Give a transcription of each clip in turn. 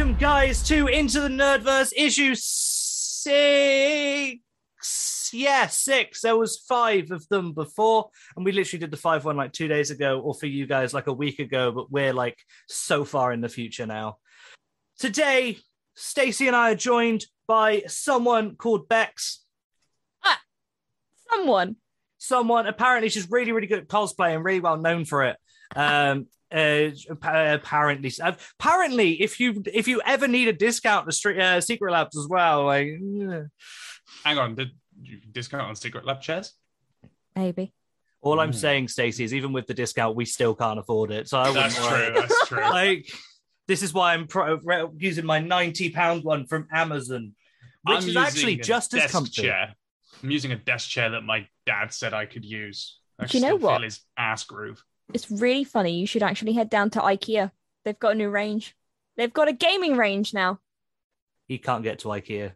Welcome, guys, to Into the Nerdverse issue six. Yeah, six. There was five of them before, and we literally did the five one like two days ago, or for you guys like a week ago. But we're like so far in the future now. Today, Stacey and I are joined by someone called Bex. Ah, someone. Someone apparently she's really, really good at cosplay and really well known for it. Um, uh, apparently, apparently, if you if you ever need a discount to street uh, Secret Labs as well, like. uh, Hang on, did you discount on Secret Lab chairs? Maybe. All I'm saying, Stacey, is even with the discount, we still can't afford it. So I wouldn't That's worry. true. That's true. Like, this is why I'm pro- re- using my ninety pound one from Amazon, which I'm is actually using a just as desk comfy. Chair. I'm using a desk chair that my dad said I could use. I Do you know still what? Feel his ass groove. It's really funny. You should actually head down to IKEA. They've got a new range. They've got a gaming range now. He can't get to IKEA.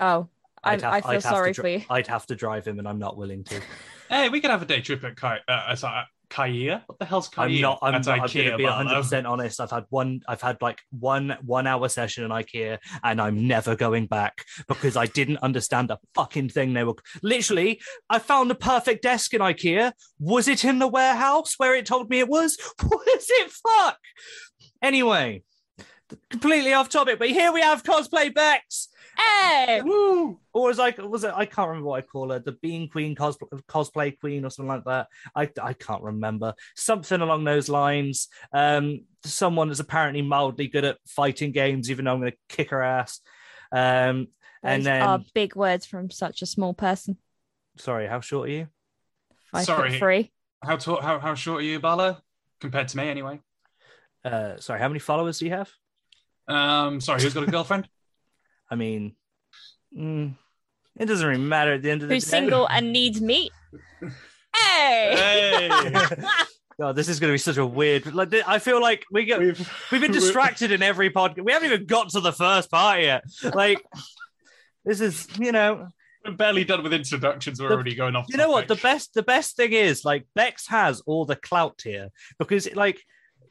Oh, I, I'd have- I feel I'd to sorry dri- for you. I'd have to drive him, and I'm not willing to. Hey, we could have a day trip at Kai. Uh, sorry, Kaia. What the hell's Kaia? I'm not. I'm, That's not, I'm IKEA, going to be 100 percent honest. I've had one. I've had like one one hour session in IKEA, and I'm never going back because I didn't understand a fucking thing. They were literally. I found the perfect desk in IKEA. Was it in the warehouse where it told me it was? Was it? Fuck. Anyway, completely off topic, but here we have cosplay Bex. Hey, Woo! Or was like was it? I can't remember what I call her. The Bean Queen cosplay, cosplay Queen or something like that. I I can't remember something along those lines. Um, someone that's apparently mildly good at fighting games, even though I'm going to kick her ass. Um, and Those then are big words from such a small person. sorry, how short are you? Five Sorry. three. How tall? How how short are you, Barlow? Compared to me, anyway. Uh, sorry, how many followers do you have? Um, sorry, who's got a girlfriend? I mean, mm, it doesn't really matter at the end of the day. Who's day. single and needs meat? Hey. God, this is going to be such a weird. Like, I feel like we get We've We've been distracted in every podcast. We haven't even got to the first part yet. Like, this is, you know, We're barely done with introductions. We're The- already going off. you know what? The best, the best thing is like Bex has all the clout here because, like,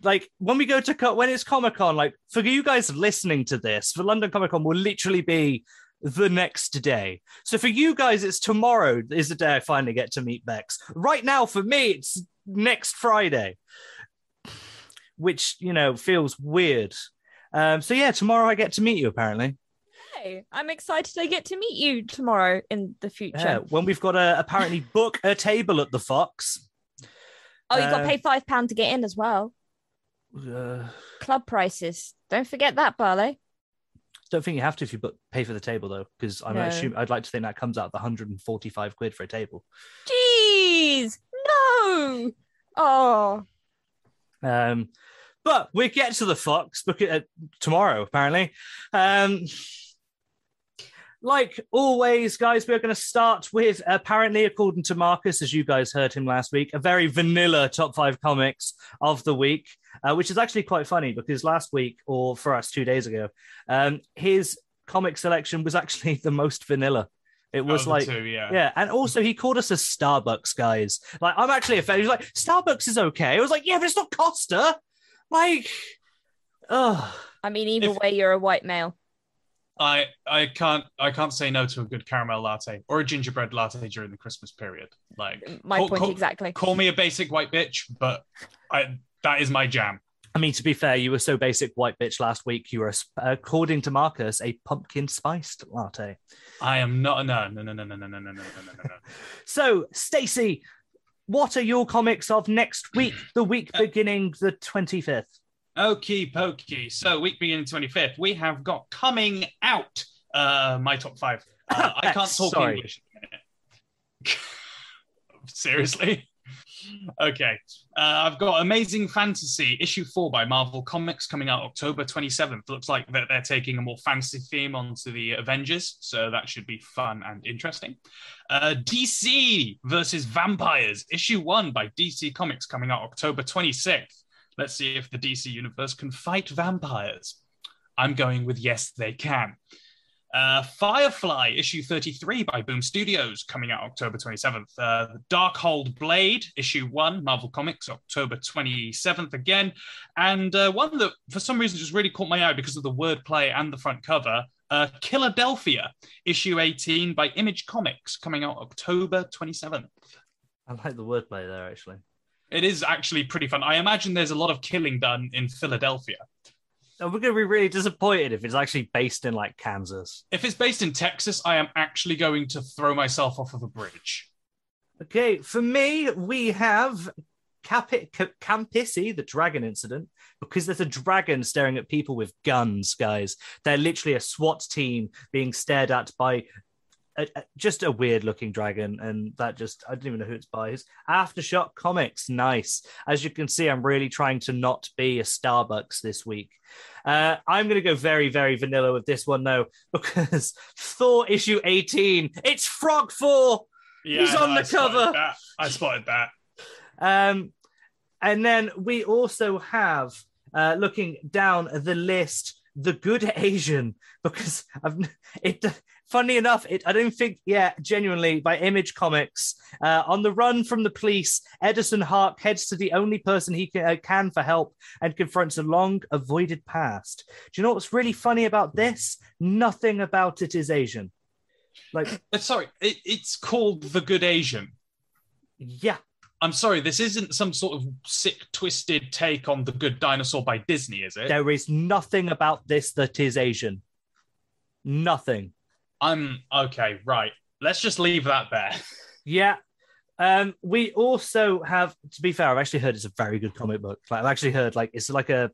like when we go to when it's Comic Con, like for you guys listening to this, for London Comic Con will literally be the next day. So for you guys, it's tomorrow is the day I finally get to meet Bex. Right now, for me, it's next Friday, which you know feels weird. Um, so yeah, tomorrow I get to meet you. Apparently, Hey, I'm excited to get to meet you tomorrow in the future. yeah. When we've got to apparently book a table at the Fox. oh, you got to uh, pay five pound to get in as well. Uh, Club prices. Don't forget that, Barley. don't think you have to if you book, pay for the table though, because I'm No. assuming I'd like to think that comes out the 145 quid for a table. Jeez, no. Oh, Um, but we get to the Fox book it uh, tomorrow, apparently. Um, like always, guys, we're going to start with apparently, according to Marcus, as you guys heard him last week, a very vanilla top five comics of the week, uh, which is actually quite funny because last week, or for us two days ago, um, his comic selection was actually the most vanilla. It was of the like two, yeah. yeah, and also he called us a Starbucks guys. Like, I'm actually a fan. He was like, Starbucks is okay. I was like, yeah, but it's not Costa. Like, oh, I mean, either If- way, you're a white male. I I can't I can't say no to a good caramel latte or a gingerbread latte during the Christmas period. Like My call, point call- exactly. Call me a basic white bitch, but I that is my jam. I mean, to be fair, you were so basic white bitch last week. You were, according to Marcus, a pumpkin spiced latte. I am not no no no no no no no no no no no no. So, Stacey, what are your comics of next week? The week beginning the twenty fifth. Okie pokey. So week beginning 25th, we have got coming out uh my top five. Uh, I can't talk Sorry. English. in a minute. Seriously? Okay. Uh, I've got Amazing Fantasy issue four by Marvel Comics coming out October 27th. Looks like that they're taking a more fantasy theme onto the Avengers, so that should be fun and interesting. Uh, DC versus Vampires issue one by DC Comics coming out October 26th. Let's see if the DC universe can fight vampires. I'm going with yes, they can. Uh, Firefly issue 33 by Boom Studios coming out October 27th. Uh, Darkhold Blade issue 1, Marvel Comics, October 27th again. And uh, one that for some reason just really caught my eye because of the wordplay and the front cover. Uh, Philadelphia issue 18 by Image Comics coming out October 27th. I like the wordplay there, actually. It is actually pretty fun. I imagine there's a lot of killing done in Philadelphia. And we're going to be really disappointed if it's actually based in like Kansas. If it's based in Texas, I am actually going to throw myself off of a bridge. Okay, for me, we have Capi- C- Campisi, the dragon incident, because there's a dragon staring at people with guns, guys. They're literally a SWAT team being stared at by a, a- just a weird looking dragon. And that just, I don't even know who it's by. It's Aftershock Comics. Nice. As you can see, I'm really trying to not be a Starbucks this week. Uh, I'm going to go very, very vanilla with this one, though, because Thor issue 18, it's Frog 4. Yeah, He's on the I cover. that. I spotted that. Um, and then we also have, uh, looking down the list, the Good Asian, because I've it. Funny enough, it I don't think, yeah, genuinely by Image Comics. Uh, on the run from the police, Edison Hark heads to the only person he can, uh, can for help and confronts a long avoided past. Do you know what's really funny about this? Nothing about it is Asian. Like, Uh, Sorry, it, it's called The Good Asian. yeah, I'm sorry, this isn't some sort of sick, twisted take on The Good Dinosaur by Disney, is it? there is nothing about this that is Asian. Nothing. I'm okay, right. Let's just leave that there. Yeah. Um, we also have, to be fair, I've actually heard it's a very good comic book. Like, I've actually heard like it's like a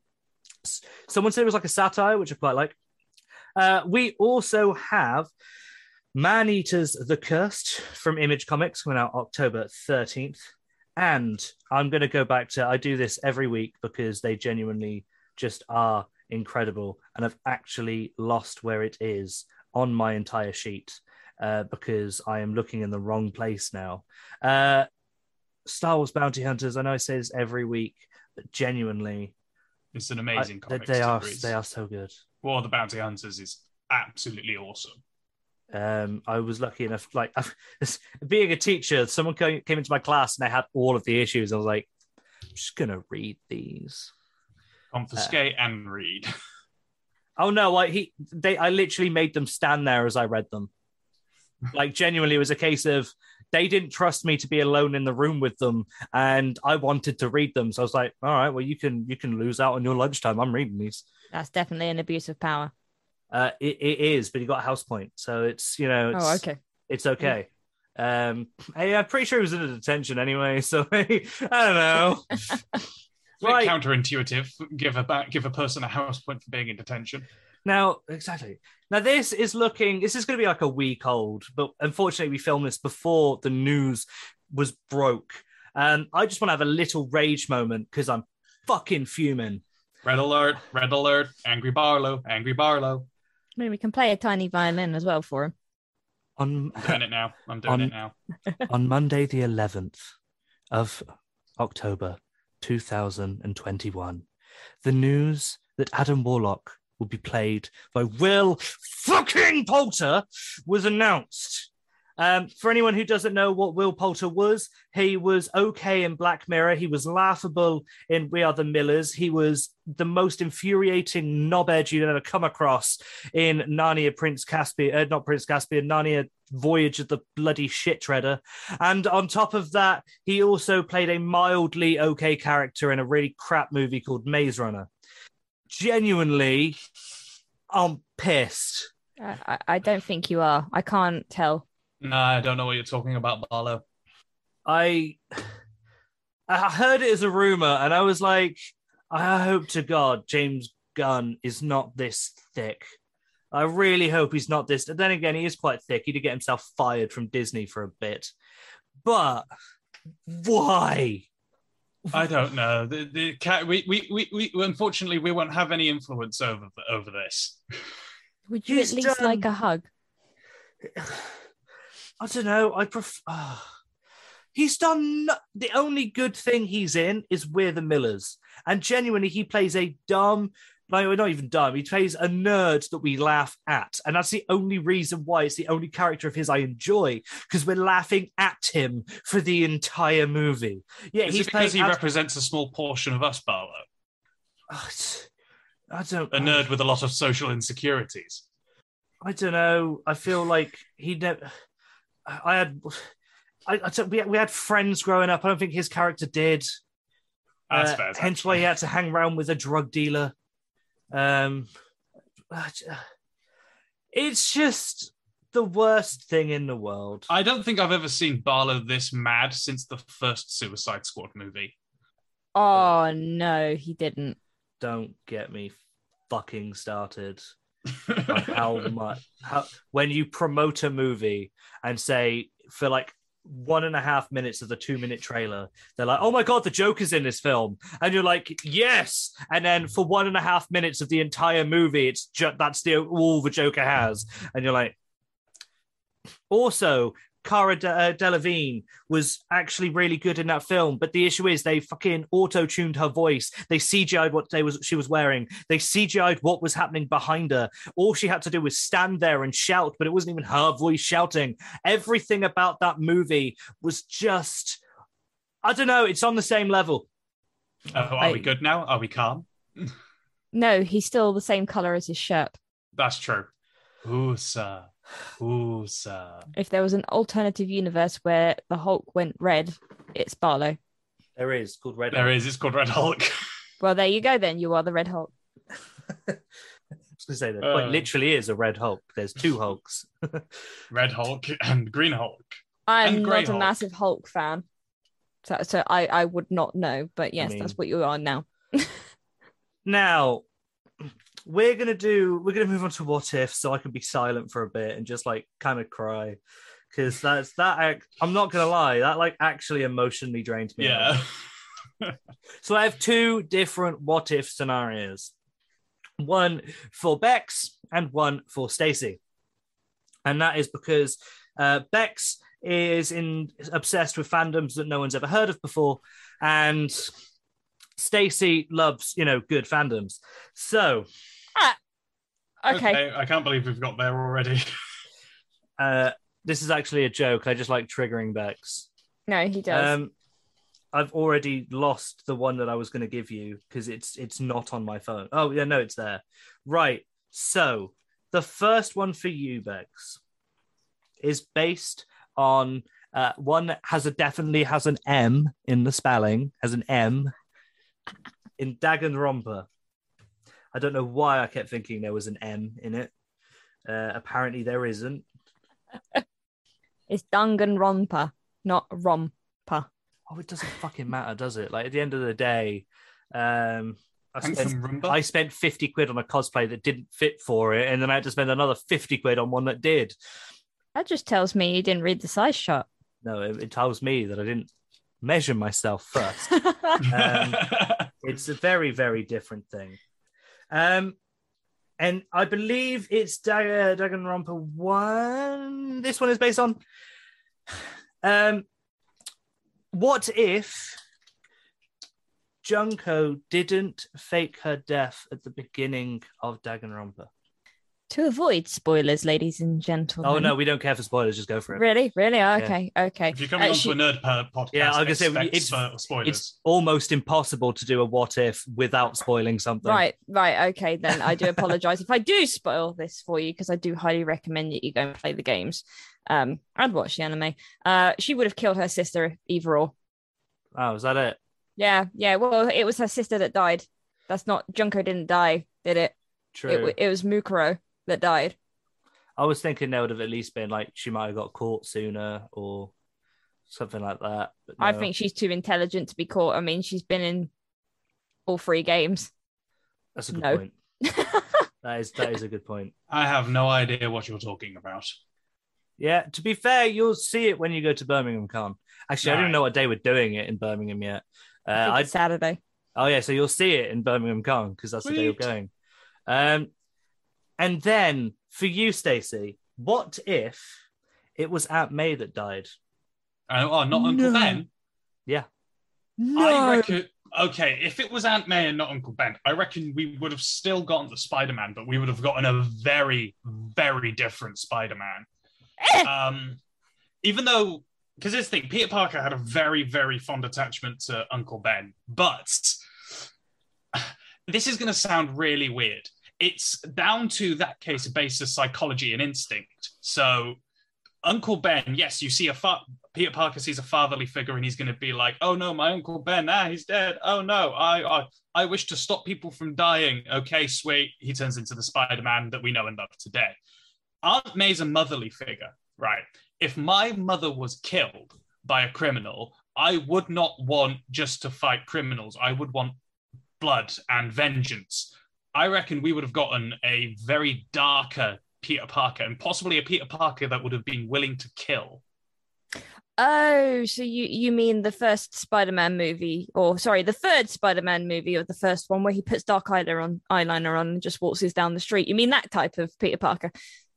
someone said it was like a satire, which I quite like. Uh, we also have Man Eaters the Cursed from Image Comics coming out October 13th. And I'm going to go back to, I do this every week because they genuinely just are incredible. And I've actually lost where it is on my entire sheet uh, because I am looking in the wrong place now. Uh, Star Wars Bounty Hunters, I know I say this every week, but genuinely, It's an I- amazing they, comic. they are they are so good. War of the Bounty Hunters is absolutely awesome. Um, I was lucky enough, like being a teacher, someone came, came into my class and they had all of the issues. I was like, I'm just gonna read these. Confiscate and read. Oh no, I he they I literally made them stand there as I read them. Like genuinely, it was a case of they didn't trust me to be alone in the room with them, and I wanted to read them. So I was like, all right, well you can you can lose out on your lunchtime. I'm reading these. That's definitely an abuse of power. Uh, it, it is, but he got a house point, so it's you know it's, Oh, okay. it's okay. Um, hey, I'm pretty sure he was in a detention anyway, so I don't know. Bit Right. counterintuitive. Give a ba- give a person a house point for being in detention. Now, exactly. Now, this is looking, this is going to be like a week old, but unfortunately, we filmed this before the news was broke. Um, I just want to have a little rage moment because I'm fucking fuming. Red alert! Red alert! Angry Barlow! Angry Barlow! I mean, we can play a tiny violin as well for him. On, I'm doing it now. I'm doing On- it now. on Monday, the 11th of October 2021, the news that Adam Warlock will be played by Will fucking Poulter was announced. Um, for anyone who doesn't know what Will Poulter was, he was okay in Black Mirror. He was laughable in We Are the Millers. He was the most infuriating knobhead you'd ever come across in Narnia Prince Caspian, uh, not Prince Caspian, Narnia Voyage of the Bloody Shit Treader. And on top of that, he also played a mildly okay character in a really crap movie called Maze Runner. Genuinely, I'm pissed. I, I- I don't think you are. I can't tell. No, I don't know what you're talking about, Barlow. I I heard it as a rumor, and I was like, I hope to God James Gunn is not this thick. I really hope he's not this. Then again, he is quite thick. He did get himself fired from Disney for a bit, but why? I don't know. The, the cat. We, we, we, we, unfortunately, we won't have any influence over over this. Would you He's at least done- like a hug? I don't know. I prefer. Ah. he's done no- the only good thing he's in is We're the Millers, and genuinely, he plays a dumb. No, not even dumb. He plays a nerd that we laugh at, and that's the only reason why it's the only character of his I enjoy because we're laughing at him for the entire movie. Yeah, Is he's because he as- represents a small portion of us, Barlow? Ah, Ugh, I don't. A nerd with a lot of social insecurities. I don't know. I feel like he never. I had. I, I took- we, we had friends growing up. I don't think his character did. That's Uh, fair. hence why he had to hang around with a drug dealer. Um, uh, it's just the worst thing in the world. I don't think I've ever seen Barlow this mad since the first Suicide Squad movie. Oh no, he didn't. Don't get me fucking started. How much how when you promote a movie and say for like one and a half minutes of the two minute trailer they're like oh my god the joker's in this film. And you're like yes. And then for one and a half minutes of the entire movie it's just that's the all the joker has. And you're like also Cara De- uh, Delevingne was actually really good in that film, but the issue is they fucking auto-tuned her voice. They CGI'd what they was she was wearing. They CGI'd what was happening behind her. All she had to do was stand there and shout, but it wasn't even her voice shouting. Everything about that movie was just I don't know, it's on the same level. Oh, are we good now? Are we calm? No, he's still the same color as his shirt. That's true. Ooh, sir. Ooh, sir. If there was an alternative universe where the Hulk went red, it's Barlow. There is called Red. There is. It's called Red Hulk. Well, there you go. Then you are the Red Hulk. I was gonna say that Uh. quite literally is a Red Hulk. There's two Hulks. Red Hulk and Green Hulk. I'm And Grey not a massive Hulk fan, so so I I would not know. But yes, mean- that's what you are now. Now, we're gonna do. We're gonna move on to what if, so I can be silent for a bit and just like kind of cry, because that's that. I'm not gonna lie, that like actually emotionally drained me. Yeah. So I have two different what if scenarios. One for Bex and one for Stacy. And that is because uh, Bex is in obsessed with fandoms that no one's ever heard of before, and Stacy loves, you know, good fandoms. So Okay. I can't believe we've got there already. uh, this is actually a joke. I just like triggering Bex. No, he does. Um, I've already lost the one that I was going to give you because it's it's not on my phone. Oh yeah, no, it's there. Right. So the first one for you, Bex, is based on uh, one has a definitely has an M in the spelling, has an M in Dagenrompa. I don't know why I kept thinking there was an M in it. Uh, apparently there isn't. it's Danganronpa, not Rompa. Oh, it doesn't fucking matter, does it? Like at the end of the day, um, I spent. I spent fifty quid on a cosplay that didn't fit for it, and then I had to spend another fifty quid on one that did. That just tells me you didn't read the size chart. No, it, it tells me that I didn't measure myself first. Um, it's a very, very different thing. Um, and I believe it's Dag- uh, Danganronpa one. This one is based on. Um, what if Junko didn't fake her death at the beginning of Danganronpa? To avoid spoilers, ladies and gentlemen. Oh no, we don't care for spoilers. Just go for it. Really? Really? Okay. Okay. If you're coming Uh, onto she- a nerd per- podcast, Yeah, I was gonna say, it's- spoilers. It's almost impossible to do a what if without spoiling something. Right, right, okay. Then I do apologize if I do spoil this for you because I do highly recommend that you go and play the games, um, and watch the anime. Uh, she would have killed her sister either or. Oh, is that it? Yeah, yeah. Well, it was her sister that died. That's not Junko didn't die, did it? True. It, it was Mukuro that died. I was thinking there would have at least been like she might have got caught sooner or something like that. But I think she's too intelligent to be caught. I mean, she's been in all three games. that's a good no. point. That is that is a good point. I have no idea what you're talking about. Yeah, to be fair, you'll see it when you go to Birmingham Con. Actually, I don't know what day we're doing it in Birmingham yet. Uh, I think it's Saturday. Oh yeah, so you'll see it in Birmingham Con because that's the day you're going. Um, and then for you, Stacey, what if it was Aunt May that died? Uh, oh, not Uncle No. Ben. Yeah, I reckon. Okay, if it was Aunt May and not Uncle Ben, I reckon we would have still gotten the Spider-Man, but we would have gotten a very, very different Spider-Man. Eh! um, even though, because this thing, Peter Parker had a very, very fond attachment to Uncle Ben, but this is going to sound really weird. It's down to that case based of psychology and instinct. So, Uncle Ben, yes, you see a fa- Peter Parker sees a fatherly figure, and he's going to be like, "Oh no, my Uncle Ben, ah, he's dead. Oh no, I, I, I wish to stop people from dying." Okay, sweet. He turns into the Spider-Man that we know and love today. Aunt May's a motherly figure, right? If my mother was killed by a criminal, I would not want just to fight criminals. I would want blood and vengeance. I reckon we would have gotten a very darker Peter Parker and possibly a Peter Parker that would have been willing to kill. Oh, so you you mean the first Spider-Man movie, or sorry, the third Spider-Man movie, or the first one where he puts dark eyeliner on, eyeliner on, and just waltzes down the street? You mean that type of Peter Parker?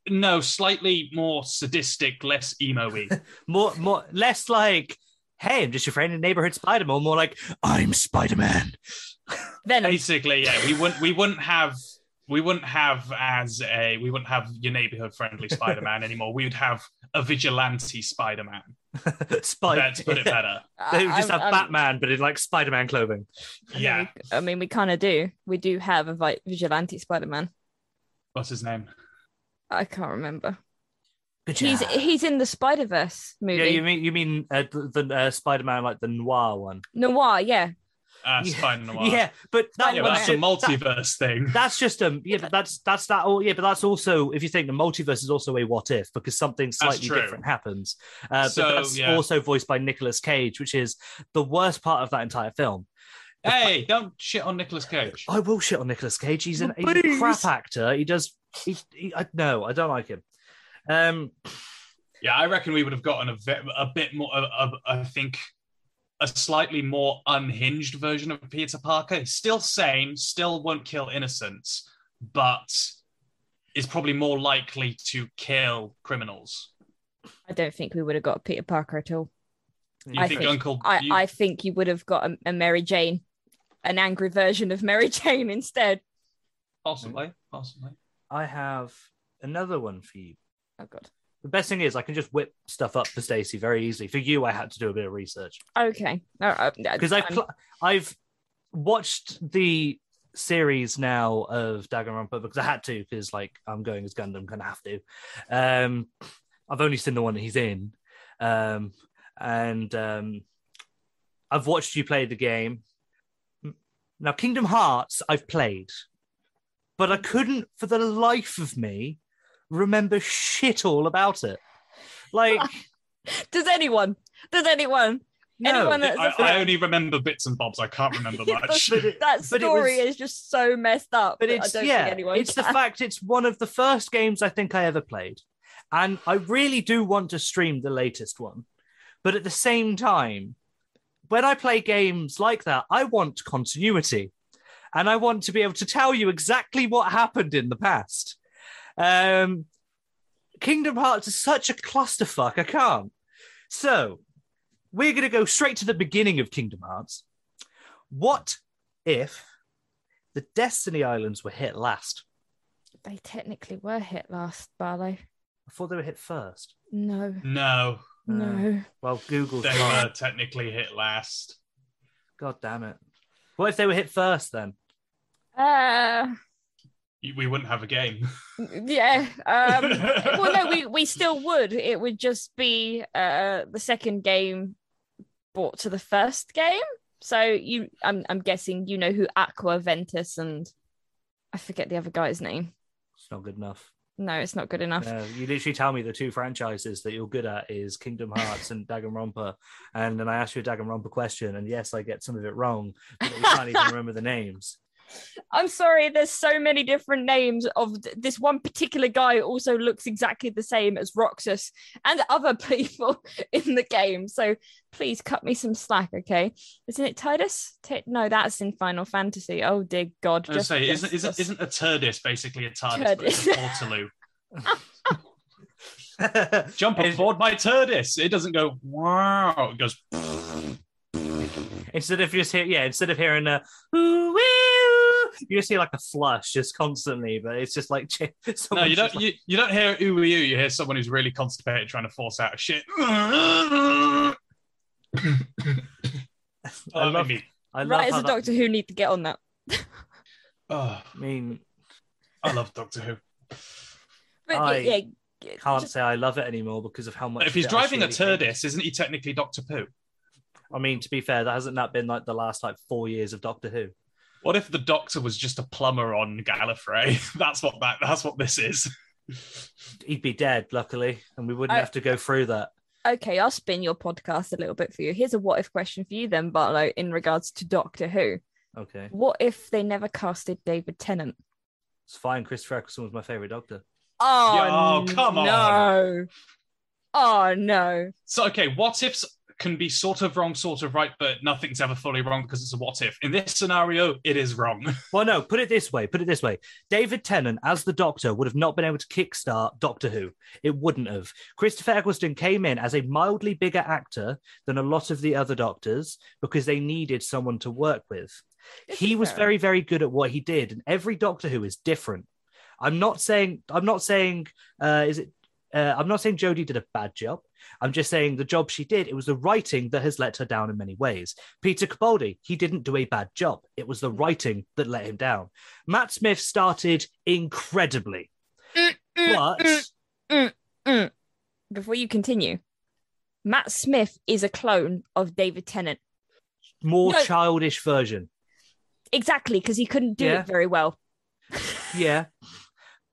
No, slightly more sadistic, less emo-y. more, more, less like, "Hey, I'm just your friend in neighborhood Spider-Man." More like, "I'm Spider-Man." Venom. Basically, yeah, we wouldn't we wouldn't have we wouldn't have as a we wouldn't have your neighborhood friendly Spider-Man anymore. We would have a vigilante Spider-Man. Spider. Let's put it better. They would just have I'm- Batman, but in like Spider-Man clothing. Yeah. I mean, we kind of do. We do have a vi- vigilante Spider-Man. What's his name? I can't remember. Good He's he's in the Spider Verse movie. yeah, you mean you mean uh, the, the uh, Spider-Man like the noir one? Noir, yeah. Uh, Yeah. Spider Noir. Yeah, but that yeah, that's a should- that- multiverse thing. That's just um yeah, but that's that's that yeah, but that's also if you think the multiverse is also a what if because something slightly different happens. Uh, So, but that's yeah. also voiced by Nicolas Cage, which is the worst part of that entire film. Hey, don't shit on Nicolas Cage. I will shit on Nicolas Cage. He's an he's a crap actor. He does. He, he, I, no, I don't like him. Um, Yeah, I reckon we would have gotten a, ve- a bit more. I think a slightly more unhinged version of Peter Parker. He's still sane, still won't kill innocents, but is probably more likely to kill criminals. I don't think we would have got Peter Parker at all. You I think, think- Uncle? I, you- I think you would have got a, a Mary Jane, an angry version of Mary Jane instead. possibly, possibly. I have another one for you. Oh god. The best thing is I can just whip stuff up for Stacey very easily. For you, I had to do a bit of research Okay. because I've pl- I've watched the series now of Danganronpa because I had to because like I'm going as Gundham, gonna have to. Um, I've only seen the one that he's in, um, and um, I've watched you play the game. Now, Kingdom Hearts, I've played, but I couldn't for the life of me remember shit all about it. Like, does anyone? Does anyone? no, Anyone that's I, a I only remember bits and bobs. I can't remember much. It- that story was- is just so messed up. but it's I don't yeah, think anyone it's the fact it's one of the first games I think I ever played, and I really do want to stream the latest one, but at the same time, when I play games like that, I want continuity, and I want to be able to tell you exactly what happened in the past. Um, Kingdom Hearts is such a clusterfuck. I can't. So we're going to go straight to the beginning of Kingdom Hearts. What if the Destiny Islands were hit last? They technically were hit last, Barlow. I thought they were hit first. No, No, no. Well, Google. they were technically hit last. God damn it. What if they were hit first then? Uh, We wouldn't have a game. yeah. Um, well, no, we, we still would. It would just be uh, the second game brought to the first game. So you, I'm, I'm guessing you know who Aqua, Ventus, and I forget the other guy's name. It's not good enough. No, it's not good enough. Uh, you literally tell me the two franchises that you're good at is Kingdom Hearts and Danganronpa, and then I ask you a Danganronpa question, and yes, I get some of it wrong, but we can't even remember the names. I'm sorry, there's so many different names of th- this one particular guy also looks exactly the same as Roxas and other people in the game. So please cut me some slack, okay? Isn't it Tidus? Ti- no, that's in Final Fantasy. Oh dear God! I just- say, isn't, isn't, isn't a Turdis basically a TARDIS, but it's a Turdis. Portaloo? Jump aboard my Turdis. It doesn't go wow. It goes. instead of just hear, yeah, instead of hearing a ooh, wee, you just hear like a flush just constantly, but it's just like No, you don't. just like- You, you don't hear ooh you. You hear someone who's really constipated trying to force out a shit. I Oh, love, me. I love right as how a that- Doctor Who need to get on that. Oh, I mean, I love Doctor Who. But I yeah, can't just- say I love it anymore because of how much. If he's of it driving a actually hate. Turdis, isn't he technically Doctor Pooh? I mean, to be fair, that hasn't that been like the last like four years of Doctor Who? What if the Doctor was just a plumber on Gallifrey? That's what that. That's what this is. He'd be dead, luckily, and we wouldn't I- have to go through that. okay, I'll spin your podcast a little bit for you. Here's a what if question for you then, Barlow, in regards to Doctor Who. Okay, What if they never casted David Tennant? it's fine. Christopher Eccleston was my favorite Doctor. Oh, Yo, oh, come on. no. Oh no. So okay, what ifs can be sort of wrong, sort of right, but nothing's ever fully wrong because it's a what if. In this scenario, it is wrong. Well, no, put it this way. Put it this way. David Tennant as the Doctor would have not been able to kickstart Doctor Who. It wouldn't have. Christopher Eccleston came in as a mildly bigger actor than a lot of the other Doctors because they needed someone to work with. This he is was very, very good at what he did, and every Doctor Who is different. I'm not saying. I'm not saying. Uh, is it? Uh, I'm not saying Jodie did a bad job. I'm just saying the job she did. It was the writing that has let her down in many ways. Peter Capaldi, he didn't do a bad job. It was the writing that let him down. Matt Smith started incredibly, but Mm. Before you continue, Matt Smith is a clone of David Tennant. more No. childish version. Exactly, because he couldn't do Yeah. it very well. Yeah.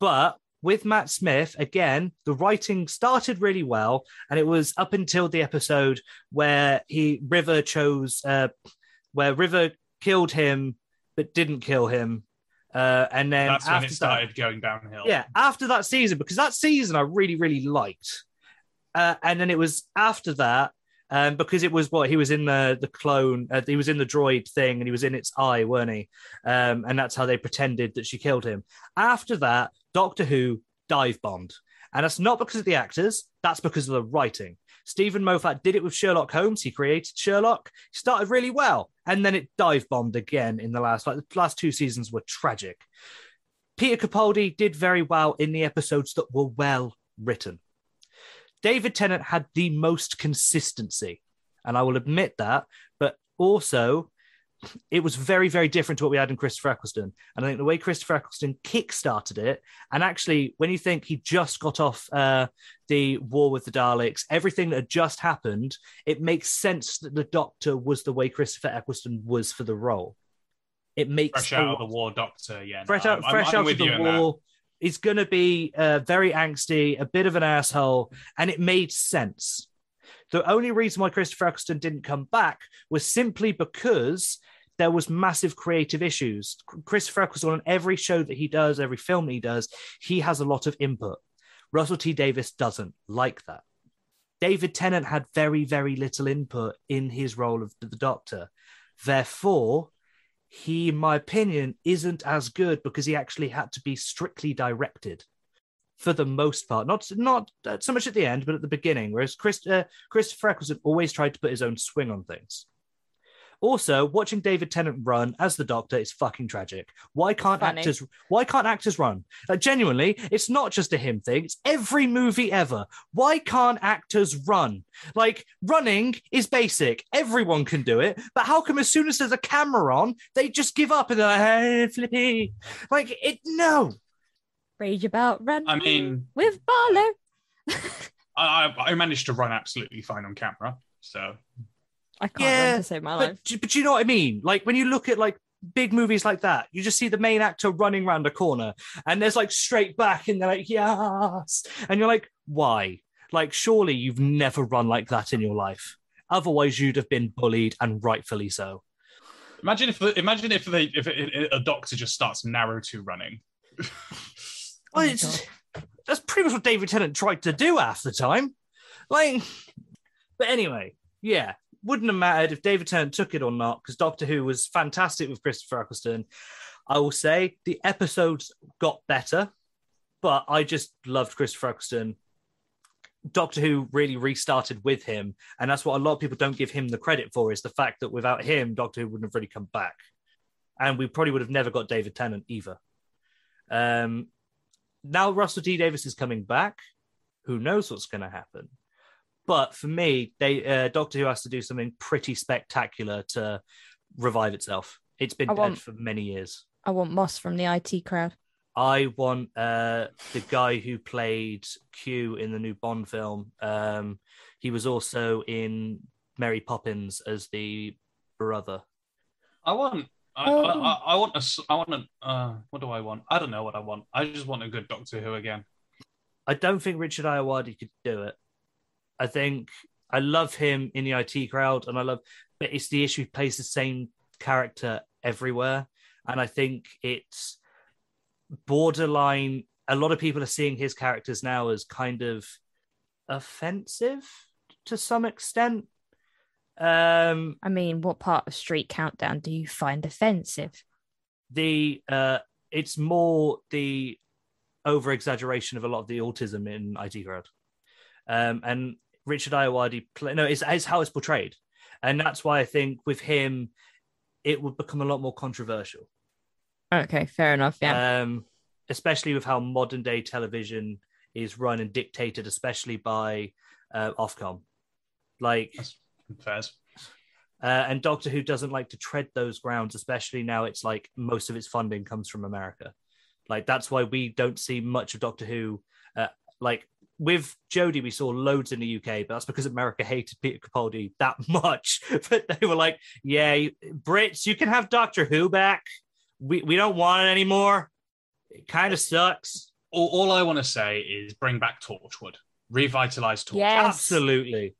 But with Matt Smith, again, the writing started really well. And it was up until the episode where he River chose uh where River killed him but didn't kill him. Uh and then That's when after it that- started going downhill. yeah, after that season, because that season I really, really liked. Uh, and then it was after that, um, because it was what he was in the the clone, uh, he was in the droid thing, and he was in its eye, weren't he? Um, and that's how they pretended that she killed him. After that, Doctor Who dive bombed, and that's not because of the actors, that's because of the writing. Steven Moffat did it with Sherlock Holmes. He created Sherlock. He started really well, and then it dive bombed again in the last like the last two seasons were tragic. Peter Capaldi did very well in the episodes that were well written. David Tennant had the most consistency, and I will admit that, but also it was very, very different to what we had in Christopher Eccleston. And I think the way Christopher Eccleston kick-started it, and actually, when you think he just got off uh, the war with the Daleks, everything that had just happened, it makes sense that the Doctor was the way Christopher Eccleston was for the role. It makes Fresh out lot of the war, Doctor. Yeah, fresh out, I'm- fresh I'm out of the you on that. war. He's going to be uh, very angsty, a bit of an asshole, and it made sense. The only reason why Christopher Eccleston didn't come back was simply because there was massive creative issues. Christopher Eccleston on every show that he does, every film he does, he has a lot of input. Russell T Davies doesn't like that. David Tennant had very, very little input in his role of the Doctor. Therefore, he, in my opinion, isn't as good because he actually had to be strictly directed for the most part. Not not uh, so much at the end, but at the beginning. Whereas Chris, uh, always tried to put his own swing on things. Also, watching David Tennant run as the Doctor is fucking tragic. Why can't Funny. actors? Why can't actors run? Like, genuinely, it's not just a him thing. It's every movie ever. Why can't actors run? Like running is basic. Everyone can do it. But how come as soon as there's a camera on, they just give up and they're like, "Hey, Flippy"? Like it. No. Rage about run. I mean, with Barlow. I, I I managed to run absolutely fine on camera. So I can't Yeah, run to save my life. But, but you know what I mean? Like when you look at like big movies like that, you just see the main actor running around a corner and there's like straight back and they're like, yes. And you're like, why? Like, surely you've never run like that in your life. Otherwise, you'd have been bullied and rightfully so. imagine if imagine if they if it, a doctor just starts narrow to running. Oh Well, my it's, that's pretty much what David Tennant tried to do half the time. Like, but anyway, yeah, wouldn't have mattered if David Tennant took it or not because Doctor Who was fantastic with Christopher Eccleston. I will say the episodes got better, but I just loved Christopher Eccleston. Doctor Who really restarted with him, and that's what a lot of people don't give him the credit for is the fact that without him, Doctor Who wouldn't have really come back, and we probably would have never got David Tennant either. Um, now Russell T Davies is coming back. Who knows what's going to happen? But for me, they uh, Doctor Who has to do something pretty spectacular to revive itself. It's been I dead want- for many years. I want Moss from the IT crowd. I want uh, the guy who played Q in the new Bond film. Um, he was also in Mary Poppins as the brother. I want. I, Oh. I, I, I want a. s- I want a. Uh, what do I want? I don't know what I want. I just want a good Doctor Who again. I don't think Richard Ayoade could do it. I think I love him in the IT crowd, and I love, but it's the issue he plays the same character everywhere, and I think it's borderline. A lot of people are seeing his characters now as kind of offensive to some extent. Um, I mean, what part of Street Countdown do you find offensive? the uh, it's more the over exaggeration of a lot of the autism in IT crowd, um, and Richard Ayoade play no, it's, it's how it's portrayed, and that's why I think with him, it would become a lot more controversial. Okay, fair enough. Yeah. Um, especially with how modern day television is run and dictated, especially by uh, Ofcom, like That's fairs. uh, and Doctor Who doesn't like to tread those grounds, especially now it's like most of its funding comes from America. Like that's why we don't see much of Doctor Who. Uh, like with Jodie, we saw loads in the UK, but that's because America hated Peter Capaldi that much. but they were like, "Yeah, Brits, you can have Doctor Who back. We we don't want it anymore. It kind of sucks." All, all I want to say is bring back Torchwood, revitalize Torchwood. Yes. Absolutely.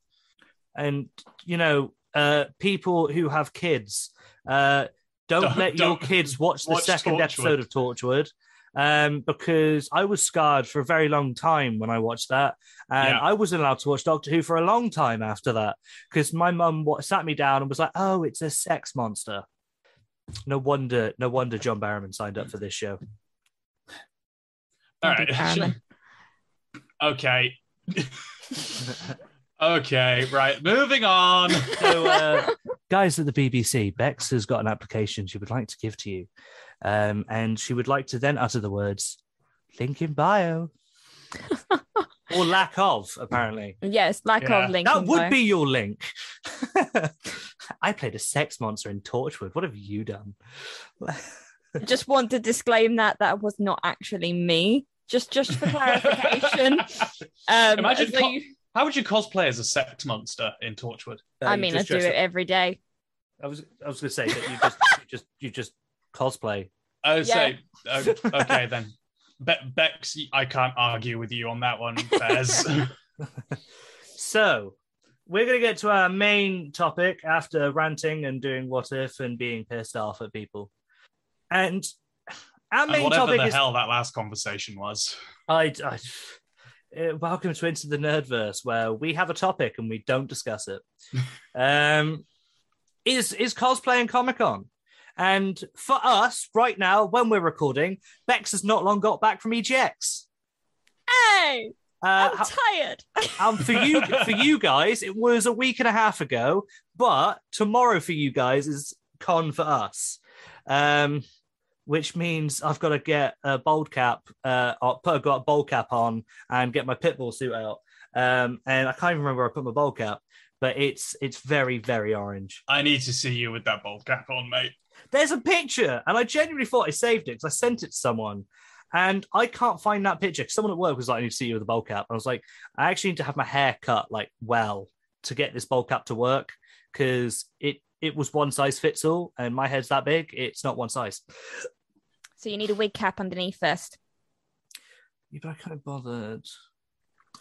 And you know, uh, people who have kids, uh, don't, Don't- let your don't kids watch the watch second Torchwood. episode of Torchwood. Um, because I was scarred for a very long time when I watched that, and Yeah. I wasn't allowed to watch Doctor Who for a long time after that because my mum sat me down and was like, "Oh, it's a sex monster." No wonder, no wonder John Barrowman signed up for this show. All right. Bloody okay. okay. Right. Moving on. So, uh, guys at the BBC, Bex has got an application she would like to give to you. Um, and she would like to then utter the words, link in bio. or lack of, apparently. Yes, lack Yeah. of link. That would bio. be your link. I played a sex monster in Torchwood. What have you done? Just want to disclaim that that was not actually me. Just, just for clarification. Um, Imagine so co- you- How would you cosplay as a sex monster in Torchwood? Uh, I mean, I do it up- every day. I was, I was going to say that you just, you just, you just cosplay. I would Yeah. say, uh, okay then. Be- Bex, I can't argue with you on that one, Bez. So we're going to get to our main topic after ranting and doing what if and being pissed off at people. And our main and main whatever topic the is hell that last conversation was. I, I uh, welcome to Into the Nerdverse, where we have a topic and we don't discuss it. um, is is cosplay and Comic Con? And for us, right now, when we're recording, Bex has not long got back from EGX. Hey, Uh, I'm how- tired. um, for you, for you guys, it was a week and a half ago, but tomorrow for you guys is con for us, um, which means I've got to get a bald cap, uh, I'll put I've got a bald cap on and get my pitbull suit out, um, and I can't even remember where I put my bald cap, but it's it's very very orange. I need to see you with that bald cap on, mate. There's a picture, and I genuinely thought I saved it because I sent it to someone. And I can't find that picture. Someone at work was like, I need to see you with a bowl cap. I was like, I actually need to have my hair cut like well to get this bowl cap to work because it it was one size fits all, and my head's that big. It's not one size. So you need a wig cap underneath first. Yeah, but I can't bothered.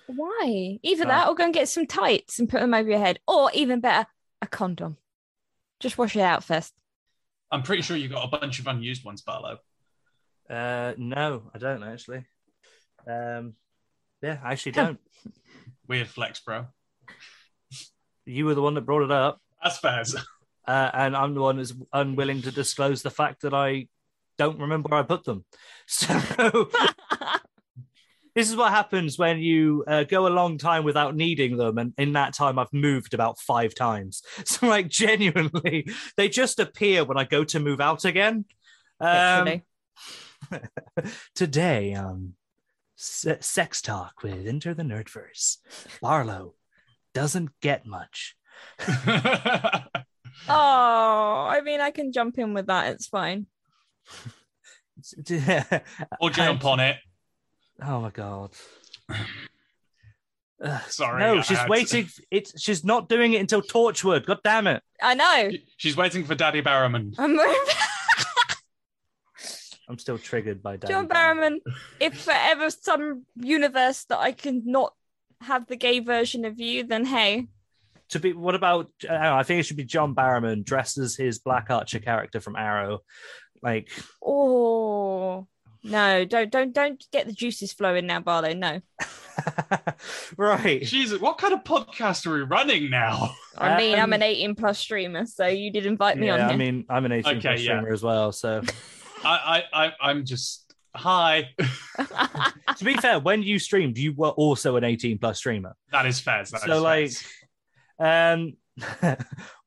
Why? Either Uh, that or go and get some tights and put them over your head. Or even better, a condom. Just wash it out first. I'm pretty sure you got a bunch of unused ones, Barlow. Uh, no, I don't actually. Um, yeah, I actually don't. Weird flex, bro. you were the one that brought it up. That's fair. uh, and I'm the one that's unwilling to disclose the fact that I don't remember where I put them. So this is what happens when you uh, go a long time without needing them, and in that time I've moved about five times. So like genuinely, they just appear when I go to move out again. Um, today, um, se- sex talk with Enter the Nerdverse. Barlow doesn't get much. Oh, I mean, I can jump in with that. It's fine. or jump on it. Oh my god. Sorry. No, she's had to- waiting. It's she's not doing it until Torchwood. God damn it! I know. She's waiting for Daddy Barrowman. I'm I'm still triggered by Danny John Barrowman. If forever some universe that I can not have the gay version of you, then hey, To be, what about? I, don't know, I think it should be John Barrowman dressed as his Black Archer character from Arrow. Like, oh no, don't don't don't get the juices flowing now, Barlow. No, right? Jesus, what kind of podcast are we running now? I mean I'm Um, an 18 plus streamer, so you did invite me Yeah, on here. I mean, I'm an 18 Okay, plus yeah. streamer as well. So, I, I, I, I'm just hi. to be fair, when you streamed, you were also an 18 plus streamer. That is fair. That so is like fair. um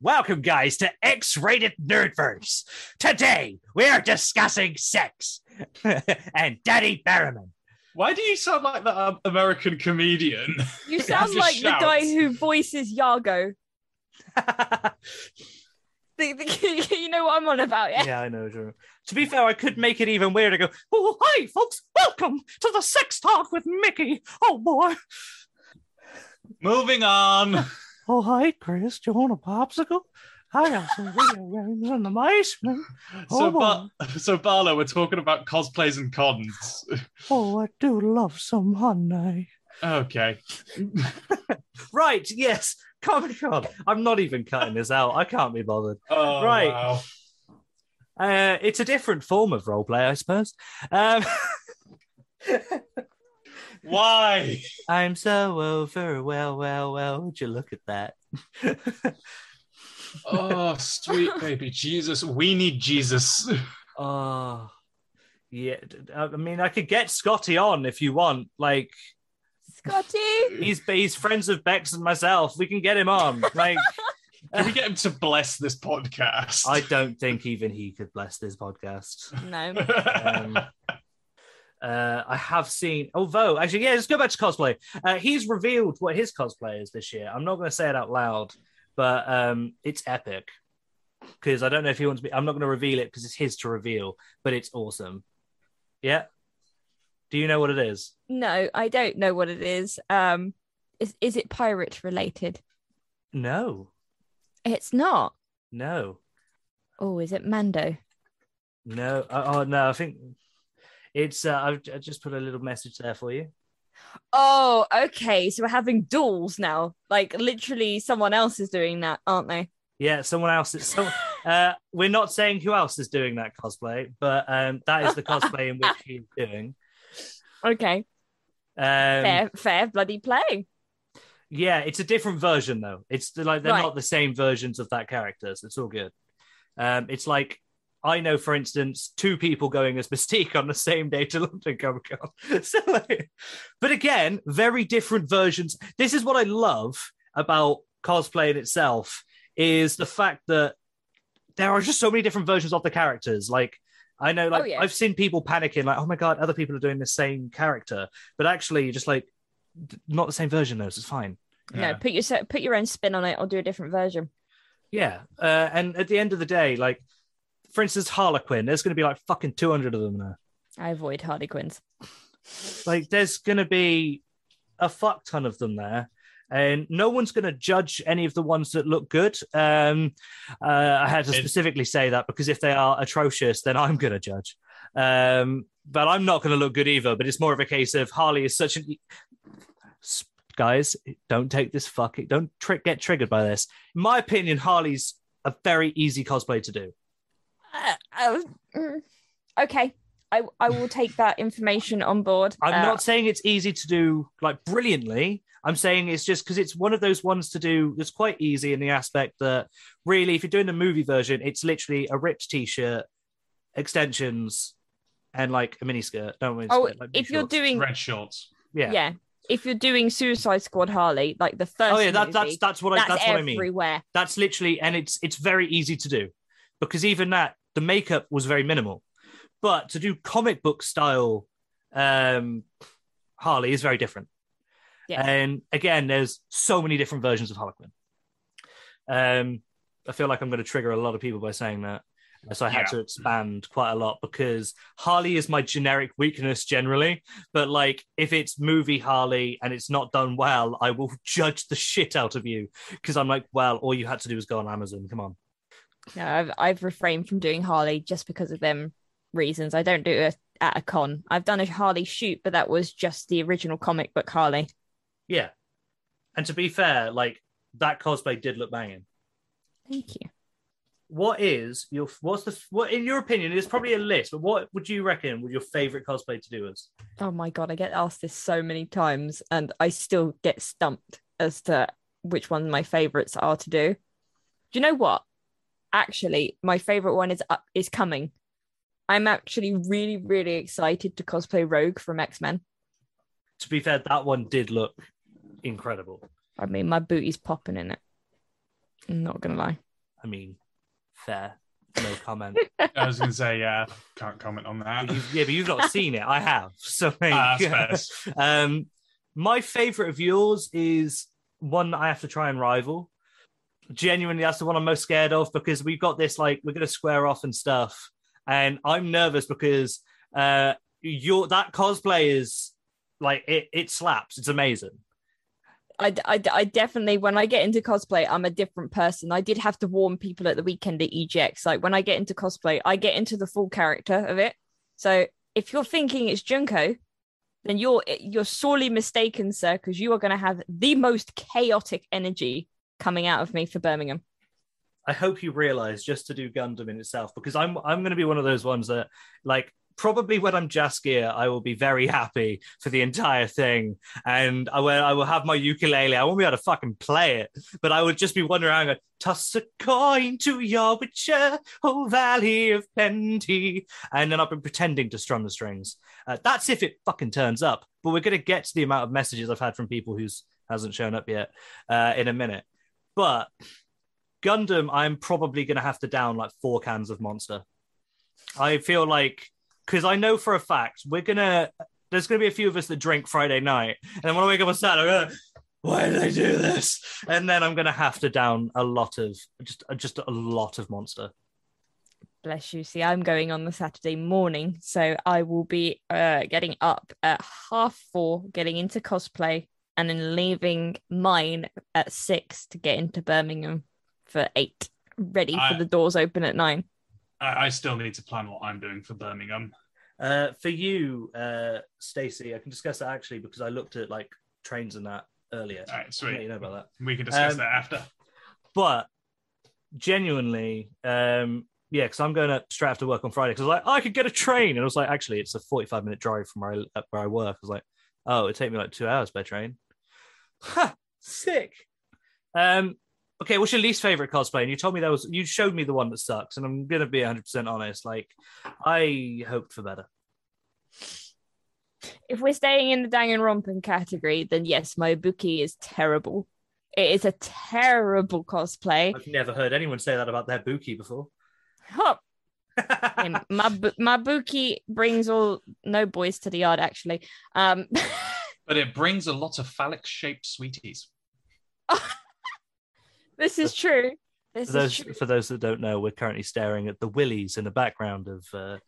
welcome guys to x-rated nerdverse today we are discussing sex and daddy barrowman why do you sound like that um, American comedian? you sound just like the guy who voices Iago. The, the, you know what I'm on about, yeah? yeah i know Drew. to be fair i could make it even weirder go oh hi folks welcome to the sex talk with mickey oh boy Moving on. Oh hi chris do you want a popsicle i have some video games in the basement So, Oh, Bar- so Barlow, we're talking about cosplays and cons. oh i do love some honey Okay. right yes comic con i'm not even cutting this out i can't be bothered Oh, Right. wow. Uh, it's a different form of role play, I suppose. Um, Why? I'm so over. Well, well, well. Would you look at that? Oh, sweet baby Jesus. We need Jesus. oh, yeah. I mean, I could get Scotty on if you want. Like, Scotty! he's he's friends with Bex and myself. We can get him on. Like, Can we get him to bless this podcast? I don't think even he could bless this podcast. No. Um, uh, I have seen, although actually, yeah, let's go back to cosplay. Uh, he's revealed what his cosplay is this year. I'm not going to say it out loud, but um, it's epic because I don't know if he wants me. I'm not going to reveal it because it's his to reveal, but it's awesome. Yeah. Do you know what it is? No, I don't know what it is. Um, is is it pirate related? No, It's not. no, Oh, is it Mando? no. Oh, oh, no, I think it's. Uh, I've I just put a little message there for you. Oh, okay. So we're having duels now. Like literally, someone else is doing that, aren't they? Yeah, someone else. Is, so, uh, we're not saying who else is doing that cosplay, but um, that is the cosplay in which he's doing. Okay, Um, fair, fair bloody play. Yeah, it's a different version though. It's like they're Right. not the same versions of that character, so it's all good. Um, it's like I know, for instance, two people going as Mystique on the same day to London Comic Con. so, like, but again, very different versions. This is what I love about cosplay in itself is the fact that there are just so many different versions of the characters. Like I know, like Oh, yeah. I've seen people panicking, like, "Oh my god, other people are doing the same character," but actually, just like, not the same version. Though, so it's fine. Yeah. No, put your put your own spin on it or do a different version. Yeah, uh, and at the end of the day, like, for instance, Harley Quinn, there's going to be like fucking 200 of them there. I avoid Harley Quinns. Like, there's going to be a fuck ton of them there. And no one's going to judge any of the ones that look good. Um, uh, I had to specifically say that because if they are atrocious, then I'm going to judge. Um, but I'm not going to look good either. But it's more of a case of Harley is such an guys. Don't take this fucking. Don't trick get triggered by this. In my opinion, Harley's a very easy cosplay to do. Uh, okay, I I will take that information on board. I'm Uh, not saying it's easy to do like brilliantly. I'm saying it's just because it's one of those ones to do that's quite easy in the aspect that really, if you're doing the movie version, it's literally a ripped t-shirt, extensions, and like a miniskirt. Don't we? Oh, like, mini if you're shorts. doing Red shorts. yeah. yeah. if you're doing Suicide Squad Harley, like the first, Oh yeah, that, movie, that's that's what I that's, that's what I mean. everywhere. That's literally, and it's it's very easy to do because even that the makeup was very minimal, but to do comic book style um, Harley is very different. Yeah. And again, there's so many different versions of Harley Quinn. Um, I feel like I'm going to trigger a lot of people by saying that. So I had Yeah. to expand quite a lot because Harley is my generic weakness generally. But like, if it's movie Harley and it's not done well, I will judge the shit out of you because I'm like, well, all you had to do was go on Amazon. Come on. No, I've I've refrained from doing Harley just because of them reasons. I don't do it at a con. I've done a Harley shoot, but that was just the original comic book Harley. Yeah. And to be fair, like that cosplay did look banging. Thank you. What is your what's the what in your opinion? It's probably a list, but what would you reckon would your favorite cosplay to do is? Oh my god, I get asked this so many times, and I still get stumped as to which one my favorites are to do. Do you know what? Actually, my favorite one is up is coming. I'm actually really, really excited to cosplay Rogue from X Men. To be fair, that one did look incredible. I mean, my booty's popping in it. I'm not gonna lie. I mean, fair, no comment. I was going to say, yeah, can't comment on that. You've- yeah, but you've not seen it. I have. So like, Ah, that's um, my favorite of yours is one that I have to try and rival. Genuinely, that's the one I'm most scared of because we've got this like we're gonna square off and stuff, and I'm nervous because uh, your that cosplay is like it it slaps. It's amazing. I, I, I definitely, when I get into cosplay, I'm a different person. I did have to warn people at the weekend at EGX. Like when I get into cosplay, I get into the full character of it. So if you're thinking it's Junko, then you're you're sorely mistaken, sir, because you are going to have the most chaotic energy coming out of me for Birmingham. I hope you realize just to do Gundham in itself because I'm I'm going to be one of those ones that like probably when I'm Jaskier I will be very happy for the entire thing. And I will I will have my ukulele. I won't be able to fucking play it. But I would just be wandering around going toss a coin to your witcher oh valley of plenty. And then I've been pretending to strum the strings. Uh, that's if it fucking turns up. But we're going to get to the amount of messages I've had from people who's hasn't shown up yet uh, in a minute but Gundham, I'm probably going to have to down like four cans of Monster. I feel like because I know for a fact we're gonna. There's going to be a few of us that drink Friday night, and then when I wake up on Saturday, I'm gonna, why did I do this? And then I'm going to have to down a lot of just just a lot of Monster. Bless you. See, I'm going on the Saturday morning, so I will be uh, getting up at half four, getting into cosplay, and then leaving mine at six to get into Birmingham for eight, ready I- for the doors open at nine. I, I still need to plan what I'm doing for Birmingham. Uh, for you, uh, Stacey, I can discuss that actually because I looked at like trains and that earlier. All right, I'll let sweet. you know about that. We can discuss Um, that after. but genuinely, um, yeah, because I'm going up straight after work on Friday. Because I was like, I could get a train, and I was like, actually, it's a 45 minute drive from where I uh, where I work. I was like, oh, it'd take me like two hours by train. Ha, sick. Um, Okay, what's your least favorite cosplay? And you told me that was you showed me the one that sucks, and I'm gonna be 100 percent honest. Like, I hoped for better. If we're staying in the Danganronpa category, then yes, my Ibuki is terrible. It is a terrible cosplay. I've never heard anyone say that about their Buki before. Hop. Okay, my bu- my Buki brings all no boys to the yard actually. Um, But it brings a lot of phallic shaped sweeties. this is true. This For those, is true. for those that don't know, we're currently staring at the willies in the background of. Uh...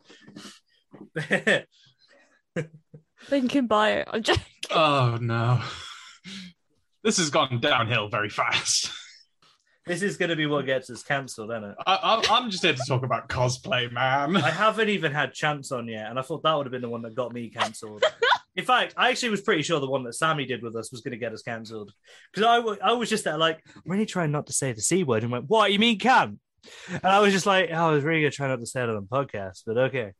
Thinking bio. I'm joking. Oh no. This has gone downhill very fast. this is going to be what gets us cancelled, isn't it? I, I, I'm just here to talk about cosplay, man. I haven't even had chance on yet, and I thought that would have been the one that got me cancelled. In fact, I actually was pretty sure the one that Sammy did with us was going to get us cancelled because I, I was just there like, I'm really trying not to say the c word, and went, "What you mean can?" And I was just like, oh, I was really going to try not to say it on the podcast, but okay.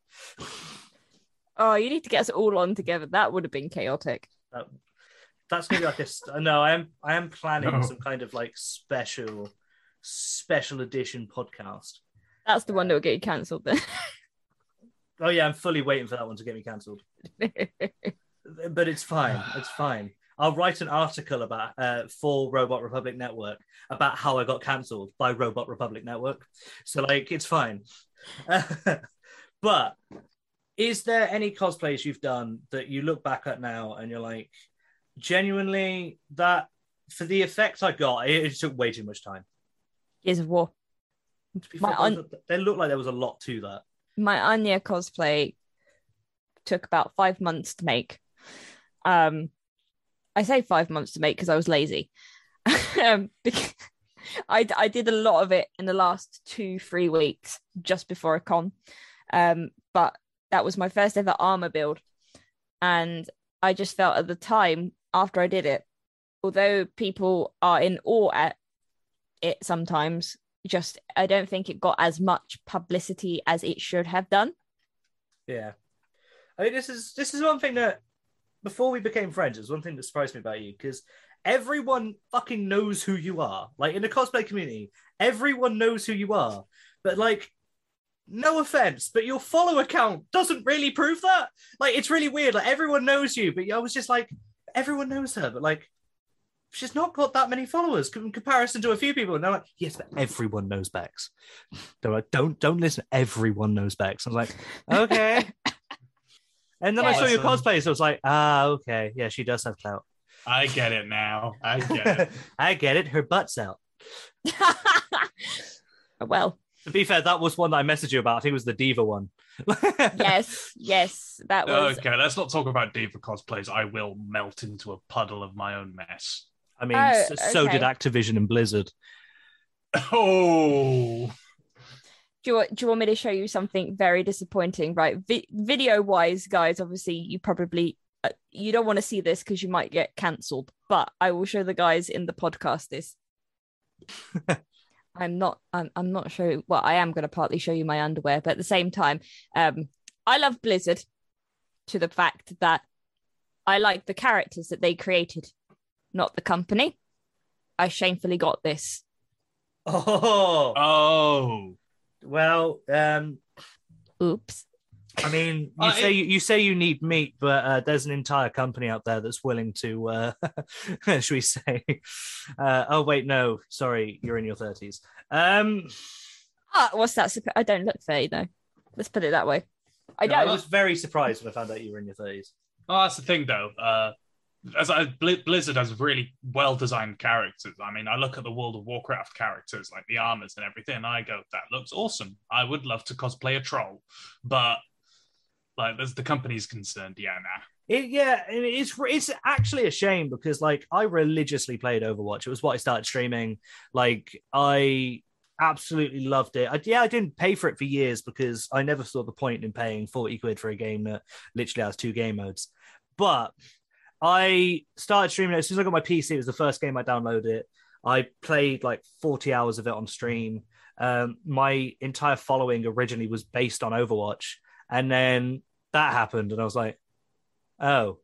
Oh, you need to get us all on together. That would have been chaotic. That, that's gonna be like a st- no. I am I am planning No. some kind of like special special edition podcast. That's the one that will get you cancelled then. Oh yeah, I'm fully waiting for that one to get me cancelled. but it's fine. It's fine. I'll write an article about uh, for Robot Republic Network about how I got cancelled by Robot Republic Network. So like, it's fine. but is there any cosplays you've done that you look back at now and you're like, genuinely that for the effect I got, it, it took way too much time. Gears of War. To be fair, was- there looked like there was a lot to that. My Anya cosplay took about five months to make. Um, I say five months to make because I was lazy. um, because I I did a lot of it in the last two three weeks just before a con. Um, but that was my first ever armor build, and I just felt at the time after I did it, although people are in awe at it sometimes, just I don't think it got as much publicity as it should have done. Yeah. I mean, this is this is one thing that before we became friends, it was one thing that surprised me about you because everyone fucking knows who you are. Like in the cosplay community, everyone knows who you are. But like, no offense, but your follow account doesn't really prove that. Like, it's really weird. Like everyone knows you, but I was just like, everyone knows her, but like. She's not got that many followers in comparison to a few people. And they're like, yes, but everyone knows Bex. They're like, don't don't listen. Everyone knows Bex. I was like, okay. And then I saw your Awesome. cosplay, so I was like, ah, okay, yeah, she does have clout. I get it now. I get it. I get it. Her butt's out. well, To be fair, that was one that I messaged you about. I think it was the diva one. yes, yes, that was. Okay, let's not talk about diva cosplays. I will melt into a puddle of my own mess. I mean, Oh, s- so did. Activision and Blizzard. Oh, Do you, want- do you want me to show you something very disappointing? Right, Vi- video wise, guys. Obviously, you probably uh, you don't want to see this because you might get cancelled. But I will show the guys in the podcast this. I'm not. I'm. I'm not sure. Well, I am going to partly show you my underwear, but at the same time, um, I love Blizzard to the fact that I like the characters that they created, not the company. I shamefully got this. Oh, oh, well, um, Oops. I mean, you Uh, say it- you, you say you need meat, but uh, there's an entire company out there that's willing to, uh, should we say? Uh, oh wait, no, sorry, you're in your thirties. Um, Ah, what's that? I don't look 30 though. Let's put it that way. I no, don't. I was very surprised when I found out you were in your thirties. oh, that's the thing though. Uh, as I, Bli- Blizzard has really well designed characters. I mean, I look at the World of Warcraft characters, like the armors and everything, and I go, "That looks awesome." I would love to cosplay a troll, but like, as the company's concerned, yeah, nah. It, yeah, and it's it's actually a shame because like I religiously played Overwatch. It was what I started streaming. Like I absolutely loved it. I, yeah, I didn't pay for it for years because I never saw the point in paying forty quid for a game that literally has two game modes. But I started streaming it as soon as I got my PC. It was the first game I downloaded. It. I played like forty hours of it on stream. Um, my entire following originally was based on Overwatch, and then that happened, and I was like, oh.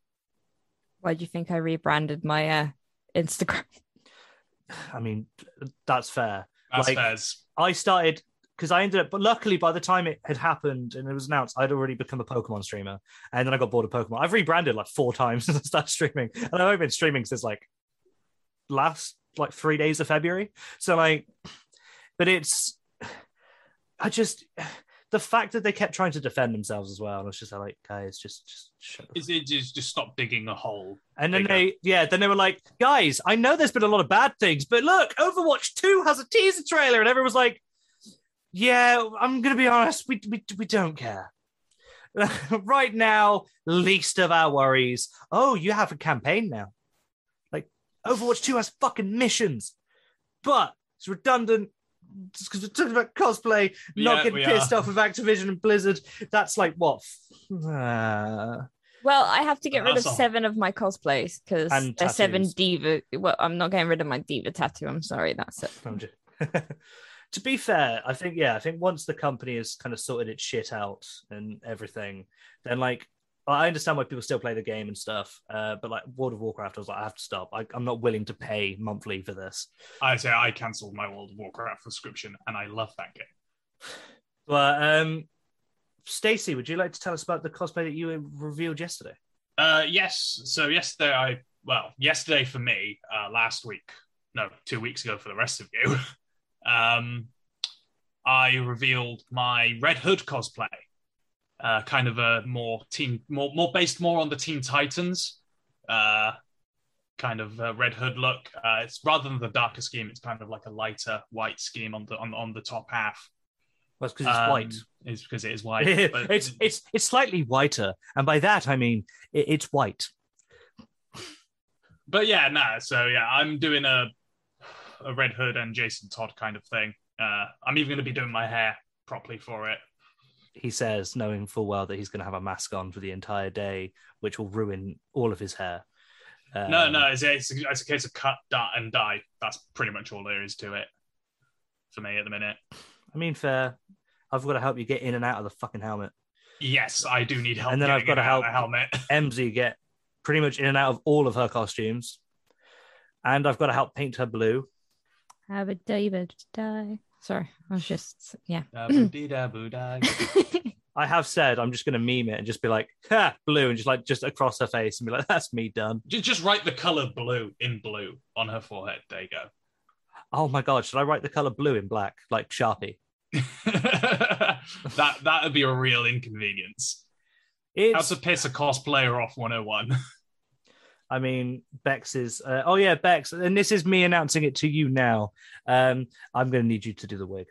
Why do you think I rebranded my uh, Instagram? I mean, that's fair. That's Like- fairs. I started because I ended up, but luckily by the time it had happened and it was announced, I'd already become a Pokemon streamer, and then I got bored of Pokemon. I've rebranded like four times since I started streaming, and I've only been streaming since like last like three days of February. So like, but it's, I just the fact that they kept trying to defend themselves as well. And I was just like, guys, just just shut Is it just, just stop digging a hole? and then they, yeah, then they were like, guys, I know there's been a lot of bad things, but look, Overwatch 2 has a teaser trailer. And everyone was like, yeah, I'm going to be honest, we, we, we don't care. right now, least of our worries. Oh, you have a campaign now. Like, Overwatch 2 has fucking missions, but it's redundant. Because we're talking about cosplay, not Yeah, getting we pissed are. off with Activision and Blizzard. That's like what? Uh, Well, I have to get rid of That's all. seven of my cosplays because And they're seven diva. Well, I'm not getting rid of my diva tattoo. I'm sorry, that's it. To be fair, I think yeah, I think once the company has kind of sorted its shit out and everything, then like I understand why people still play the game and stuff. Uh, but like World of Warcraft, I was like, I have to stop. I, I'm not willing to pay monthly for this. I say I cancelled my World of Warcraft subscription, and I love that game. But um, Stacey, would you like to tell us about the cosplay that you revealed yesterday? Uh, yes. So yesterday, I well, yesterday for me, uh, last week, no, two weeks ago for the rest of you, um, I revealed my Red Hood cosplay. Uh, kind of a more team, more more based more on the Teen Titans, uh, kind of Red Hood look. Uh, it's rather than the darker scheme, it's kind of like a lighter white scheme on the on, on the top half. Well, because it's Um, white. It's because it is white. it's it's it's slightly whiter, and by that I mean it, it's white. but yeah, nah. So yeah, I'm doing a a Red Hood and Jason Todd kind of thing. Uh, I'm even going to be doing my hair properly for it. he says, knowing full well that he's going to have a mask on for the entire day, which will ruin all of his hair. no, Um, no, it's, it's, it's a case of cut, dot, and dye. That's pretty much all there is to it for me at the minute. I mean, fair. I've got to help you get in and out of the fucking helmet. Yes, I do need help. And then I've got to in and out of help- helmet. Emsy get pretty much in and out of all of her costumes. And I've got to help paint her blue. Have a David die. Sorry, I was just yeah. I have said I'm just going to meme it and just be like, ha, blue, and just like just across her face and be like, that's me done. just, just write the color blue in blue on her forehead. There you go. Oh my God, should I write the color blue in black, like Sharpie? that that would be a real inconvenience. How It's, to piss a cosplayer off 101. I mean, Bex is. Uh, oh yeah, Bex, and this is me announcing it to you now. Um, I'm going to need you to do the wig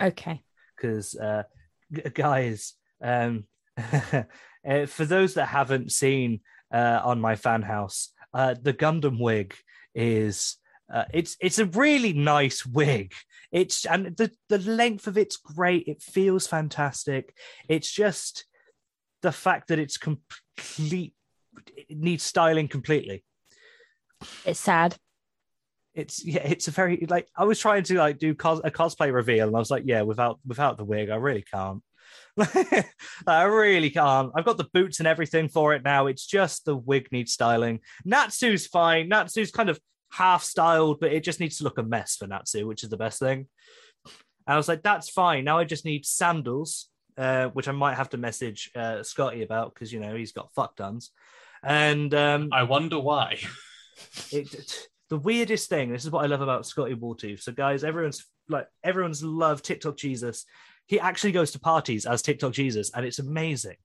Okay. because, uh, g- guys, um, uh, for those that haven't seen uh, on my fan house, uh, the Gundham wig is. Uh, it's it's a really nice wig. It's and the the length of it's great. It feels fantastic. It's just the fact that it's complete. It needs styling completely. It's sad. it's yeah, it's a very like I was trying to like do cos- a cosplay reveal, and I was like, yeah, without without the wig, I really can't. I really can't. I've got the boots and everything for it now. It's just the wig needs styling. Natsu's fine. Natsu's kind of half styled, but it just needs to look a mess for Natsu, which is the best thing. And I was like, that's fine. Now I just need sandals, uh, which I might have to message uh, Scotty about because you know he's got fuck tons. And um, I wonder why. it, it- the weirdest thing. This is what I love about Scotty Wartooth. So, guys, everyone's like everyone's loved TikTok Jesus. He actually goes to parties as TikTok Jesus, and it's amazing.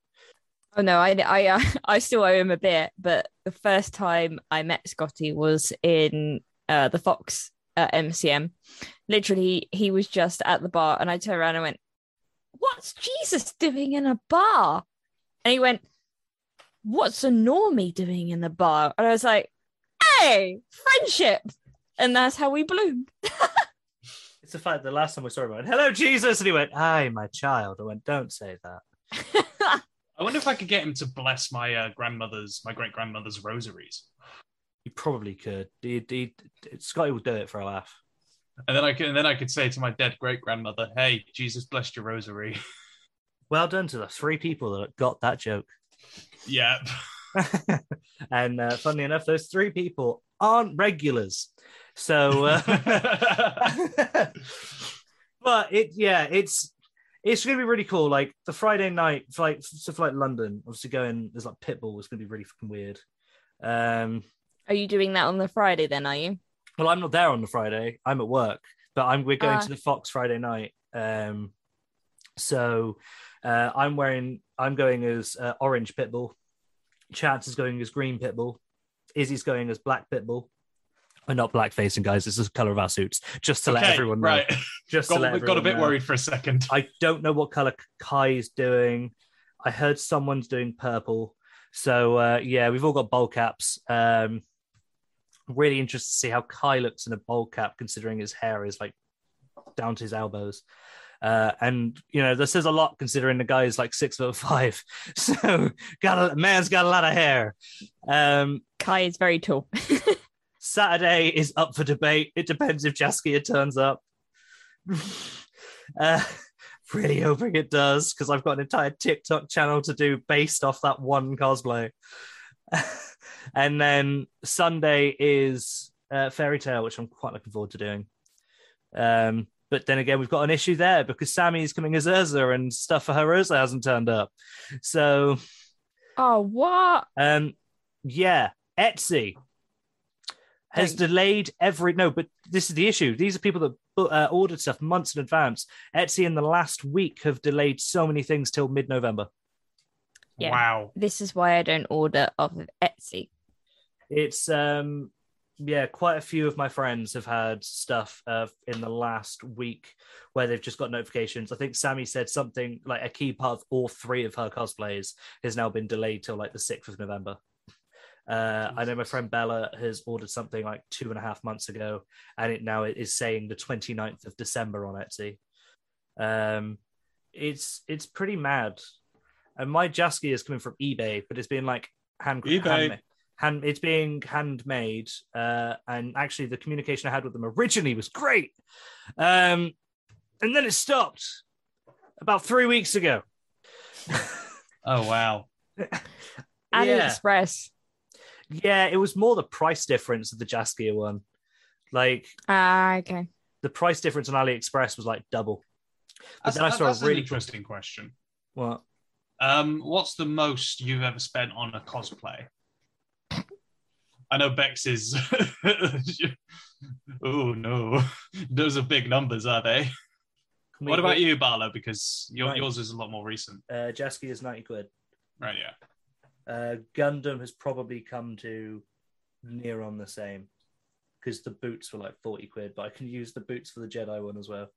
Oh no, I I uh, I still owe him a bit, but the first time I met Scotty was in uh, the Fox uh, MCM. Literally, he was just at the bar, and I turned around and went, "What's Jesus doing in a bar?" And he went, "What's a normie doing in the bar?" And I was like, "Hey, friendship!" And that's how we bloomed. It's the fact that the last time we saw him, I went, "Hello, Jesus," and he went, "Hi, my child." I went, "Don't say that." I wonder if I could get him to bless my uh, grandmother's, my great grandmother's rosaries, You probably could. He, he, Scotty will do it for a laugh. and then I could, and then I could say to my dead great grandmother, "Hey, Jesus blessed your rosary." Well done to the three people that got that joke. Yep. and uh, funnily enough, those three people aren't regulars. So, uh, but it, yeah, it's it's gonna be really cool. Like the Friday night flight, stuff like London, obviously going. There's like Pitbull. It's gonna be really fucking weird. Um, Are you doing that on the Friday then? Are you? well, I'm not there on the Friday. I'm at work, but I'm we're going Ah. to the Fox Friday night. Um, so uh, I'm wearing. I'm going as uh, orange Pitbull. Chance is going as green Pitbull. Izzy's going as black Pitbull. We're not black facing, guys. This is the color of our suits. Just to let everyone know. right. Just to got, let got a bit know. worried for a second. I don't know what color Kai's doing. I heard someone's doing purple. So uh, yeah, we've all got bald caps. Um, really interested to see how Kai looks in a bald cap, considering his hair is like down to his elbows. Uh, and you know, this is a lot considering the guy is like six foot five. So got a man's got a lot of hair. Um, Kai is very tall. Saturday is up for debate. It depends if Jaskier turns up. uh, really hoping it does because I've got an entire TikTok channel to do based off that one cosplay. and then Sunday is uh, Fairy Tail, which I'm quite looking forward to doing. Um, but then again, we've got an issue there because Sammy's coming as Erza and stuff for her Erza hasn't turned up. So oh, what? um, yeah, Etsy has Thank- delayed every. No, but this is the issue. These are people that uh, ordered stuff months in advance. Etsy in the last week have delayed so many things till mid-November. Yeah. Wow. This is why I don't order off of Etsy. It's um, yeah, quite a few of my friends have had stuff uh, in the last week where they've just got notifications. I think Sammy said something like a key part of all three of her cosplays has now been delayed till like the sixth of November. Uh, I know my friend Bella has ordered something like two and a half months ago, and it now is saying the 29th of December on Etsy. Um, it's it's pretty mad. And my Jasky is coming from eBay, but it's been like hand eBay. handmade. Hand, it's being handmade, uh, and actually, the communication I had with them originally was great, um, and then it stopped about three weeks ago. Oh wow. AliExpress. yeah, it was more the price difference of the Jaskier one. Like Ah, okay. the price difference on AliExpress was like double. But That's, then I saw a really interesting question. what? Um, what's the most you've ever spent on a cosplay? I know Bex is. oh no, those are big numbers, are they? What we- about you, Barlow? Because your, Right. yours is a lot more recent, Uh, Jaskier is ninety quid. right? Yeah. Uh, Gundham has probably come to near on the same because the boots were like 40 quid, but I can use the boots for the Jedi one as well.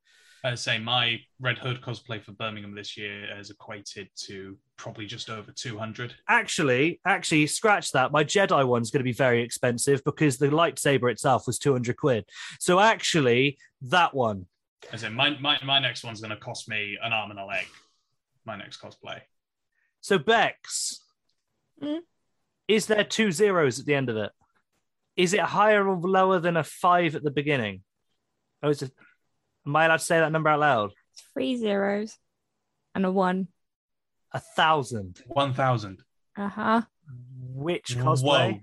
I say my Red Hood cosplay for Birmingham this year has equated to probably just over two hundred. Actually, actually, scratch that. My Jedi one's going to be very expensive because the lightsaber itself was 200 quid. So actually, that one. I say my, my my next one's going to cost me an arm and a leg. My next cosplay. So Bex, Mm. is there two zeros at the end of it? Is it higher or lower than a five at the beginning? Oh, is it? Am I allowed to say that number out loud? It's three zeros and a one. A thousand. One thousand. Uh huh. Which cosplay?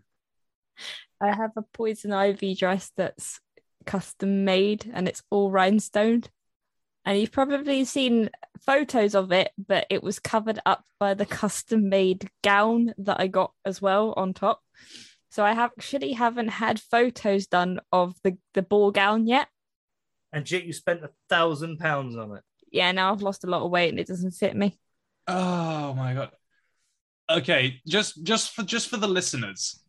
I have a poison ivy dress that's custom made and it's all rhinestoned. And you've probably seen photos of it, but it was covered up by the custom made gown that I got as well on top. So I have actually haven't had photos done of the, the ball gown yet. And yet you spent a thousand pounds on it. Yeah, now I've lost a lot of weight and it doesn't fit me. Oh my god. Okay, just just for just for the listeners,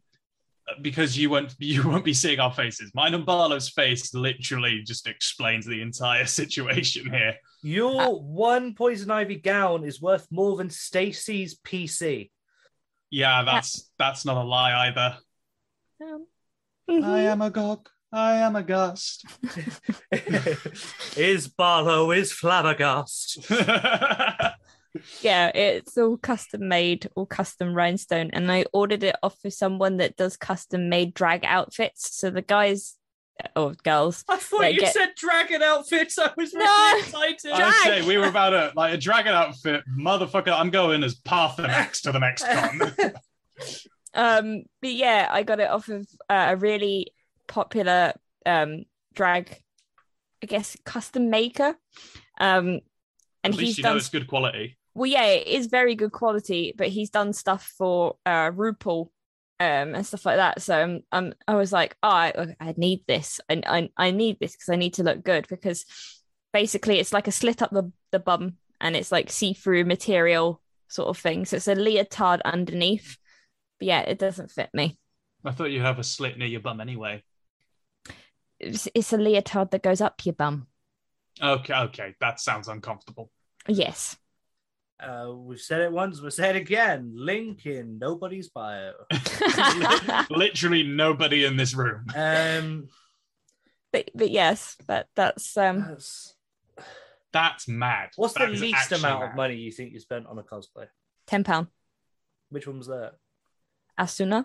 uh, because you won't you won't be seeing our faces. Mine and Barlow's face literally just explains the entire situation here. Your one poison ivy gown is worth more than Stacy's PC. Yeah, that's that's not a lie either. Um, I am a gog. I am a gust. is Barlow is flabbergast. yeah, it's all custom made, all custom rhinestone. And I ordered it off of someone that does custom made drag outfits. So the guys or girls, I thought you get- said dragon outfits. I was really No. excited. I would say we were about a like a dragon outfit, motherfucker. I'm going as Paarthurnax to the next con. Um, but yeah, I got it off of uh, a really popular um drag, I guess, custom maker. Um, and At he's least you know done it's good quality. well, yeah, it is very good quality, but he's done stuff for uh RuPaul um and stuff like that. So um, um I was like, oh, I, I need this, and I, I need this because I need to look good because basically it's like a slit up the the bum and it's like see through material sort of thing. So it's a leotard underneath. But yeah, it doesn't fit me. I thought you'd have a slit near your bum anyway. It's, it's a leotard that goes up your bum. Okay, okay, that sounds uncomfortable. Yes. Uh, we've said it once, we'll say it again. Link in nobody's bio. Literally nobody in this room. Um, but but yes, that that's um that's- That's mad. what's That the least amount mad. of money you think you spent on a cosplay? ten pound. Which one was that? Asuna. Uh,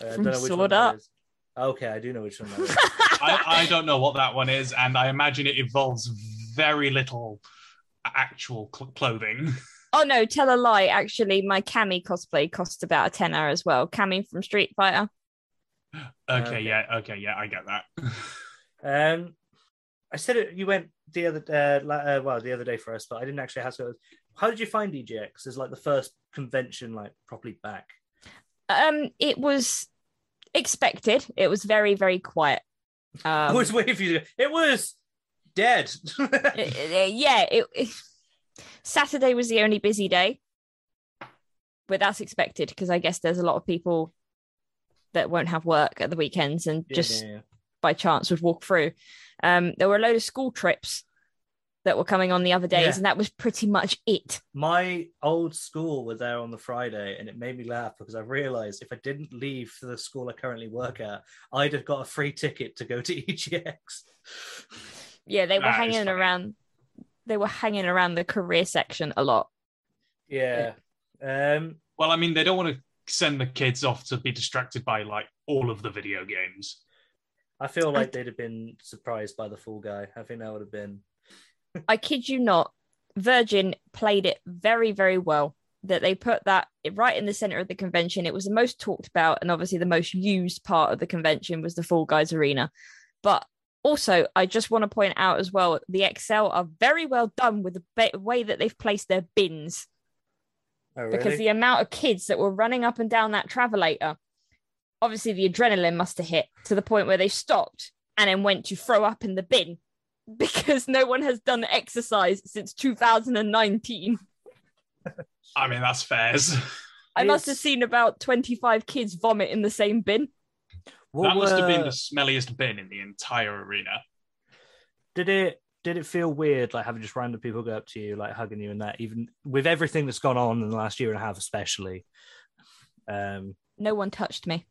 I From don't know Sword one Art. is. Okay, I do know which one that is. I, I don't know what that one is, and I imagine it involves very little actual cl- clothing. Oh no, tell a lie. Actually, my Cammy cosplay cost about a tenner as well. Cammy from Street Fighter. Okay, Okay. yeah, okay, yeah, I get that. Um, I said it. You went the other uh, la- uh, well the other day for us, but I didn't actually have to. How did you find EGX as like the first convention like properly back? Um, it was expected. It was very very quiet. I Um, was waiting for you. To, it was dead. it- it- yeah, it, it- Saturday was the only busy day, but that's expected because I guess there's a lot of people that won't have work at the weekends and Yeah, just yeah, yeah. by chance would walk through. Um, there were a load of school trips that were coming on the other days, Yeah. and that was pretty much it. My old school were there on the Friday, and it made me laugh because I realized if I didn't leave for the school I currently work at, I'd have got a free ticket to go to EGX. Yeah, they were That is hanging around. They were hanging around the career section a lot. Yeah. Um. Well, I mean, they don't want to send the kids off to be distracted by like all of the video games. I feel like they'd have been surprised by the full Guy. I think that would have been. I kid you not, Virgin played it very, very well. That they put that right in the center of the convention. It was the most talked about and obviously the most used part of the convention was the Fall Guys Arena. But also, I just want to point out as well, the ExCeL are very well done with the way that they've placed their bins Oh, because the amount of kids that were running up and down that travelator, obviously the adrenaline must have hit to the point where they stopped and then went to throw up in the bin because no one has done exercise since 2019. I mean, that's fairs. I must have seen about 25 kids vomit in the same bin. What that must have been the smelliest bin in the entire arena. Did it? Did it feel weird, like having just random people go up to you, like hugging you, and that, even with everything that's gone on in the last year and a half, especially? Um. No one touched me.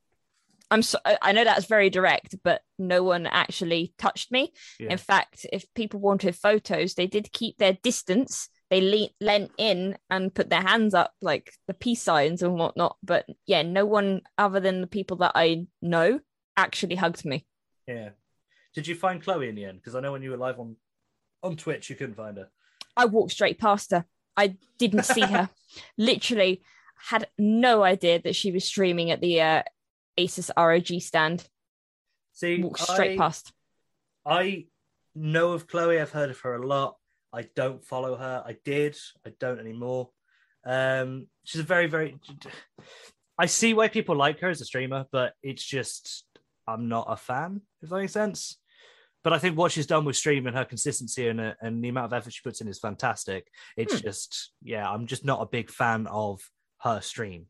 I'm so I know that's very direct, but no one actually touched me. Yeah. In fact, if people wanted photos, they did keep their distance. They le- leant in and put their hands up, like the peace signs and whatnot. But yeah, no one other than the people that I know actually hugged me. Yeah. Did you find Chloe in the end? Because I know when you were live on on Twitch, you couldn't find her. I walked straight past her. I didn't see her. Literally had no idea that she was streaming at the uh, Asus ROG stand. See, Walked straight I, past. I know of Chloe. I've heard of her a lot. I don't follow her. I did. I don't anymore. Um, she's a very, very. I see why people like her as a streamer, but it's just I'm not a fan. If that makes sense. But I think what she's done with streaming, her consistency and uh, and the amount of effort she puts in is fantastic. It's Hmm. just yeah, I'm just not a big fan of her stream.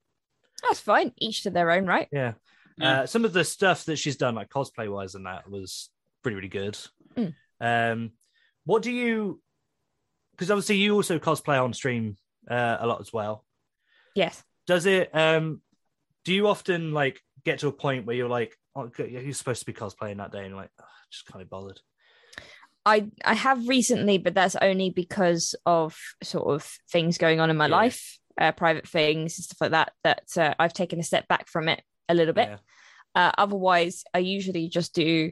That's fine. Each to their own, right? Yeah. Uh, some of the stuff that she's done, like cosplay wise, and that was pretty, really good. Mm. Um, what do you? Because obviously you also cosplay on stream uh, a lot as well. Yes. Does it? Um, do you often like get to a point where you're like, oh, you're supposed to be cosplaying that day, and you're like, "Ugh, just can't be bothered. I I have recently, but that's only because of sort of things going on in my Yeah. life, uh, private things and stuff like that. That uh, I've taken a step back from it a little bit. Yeah. Uh, otherwise, I usually just do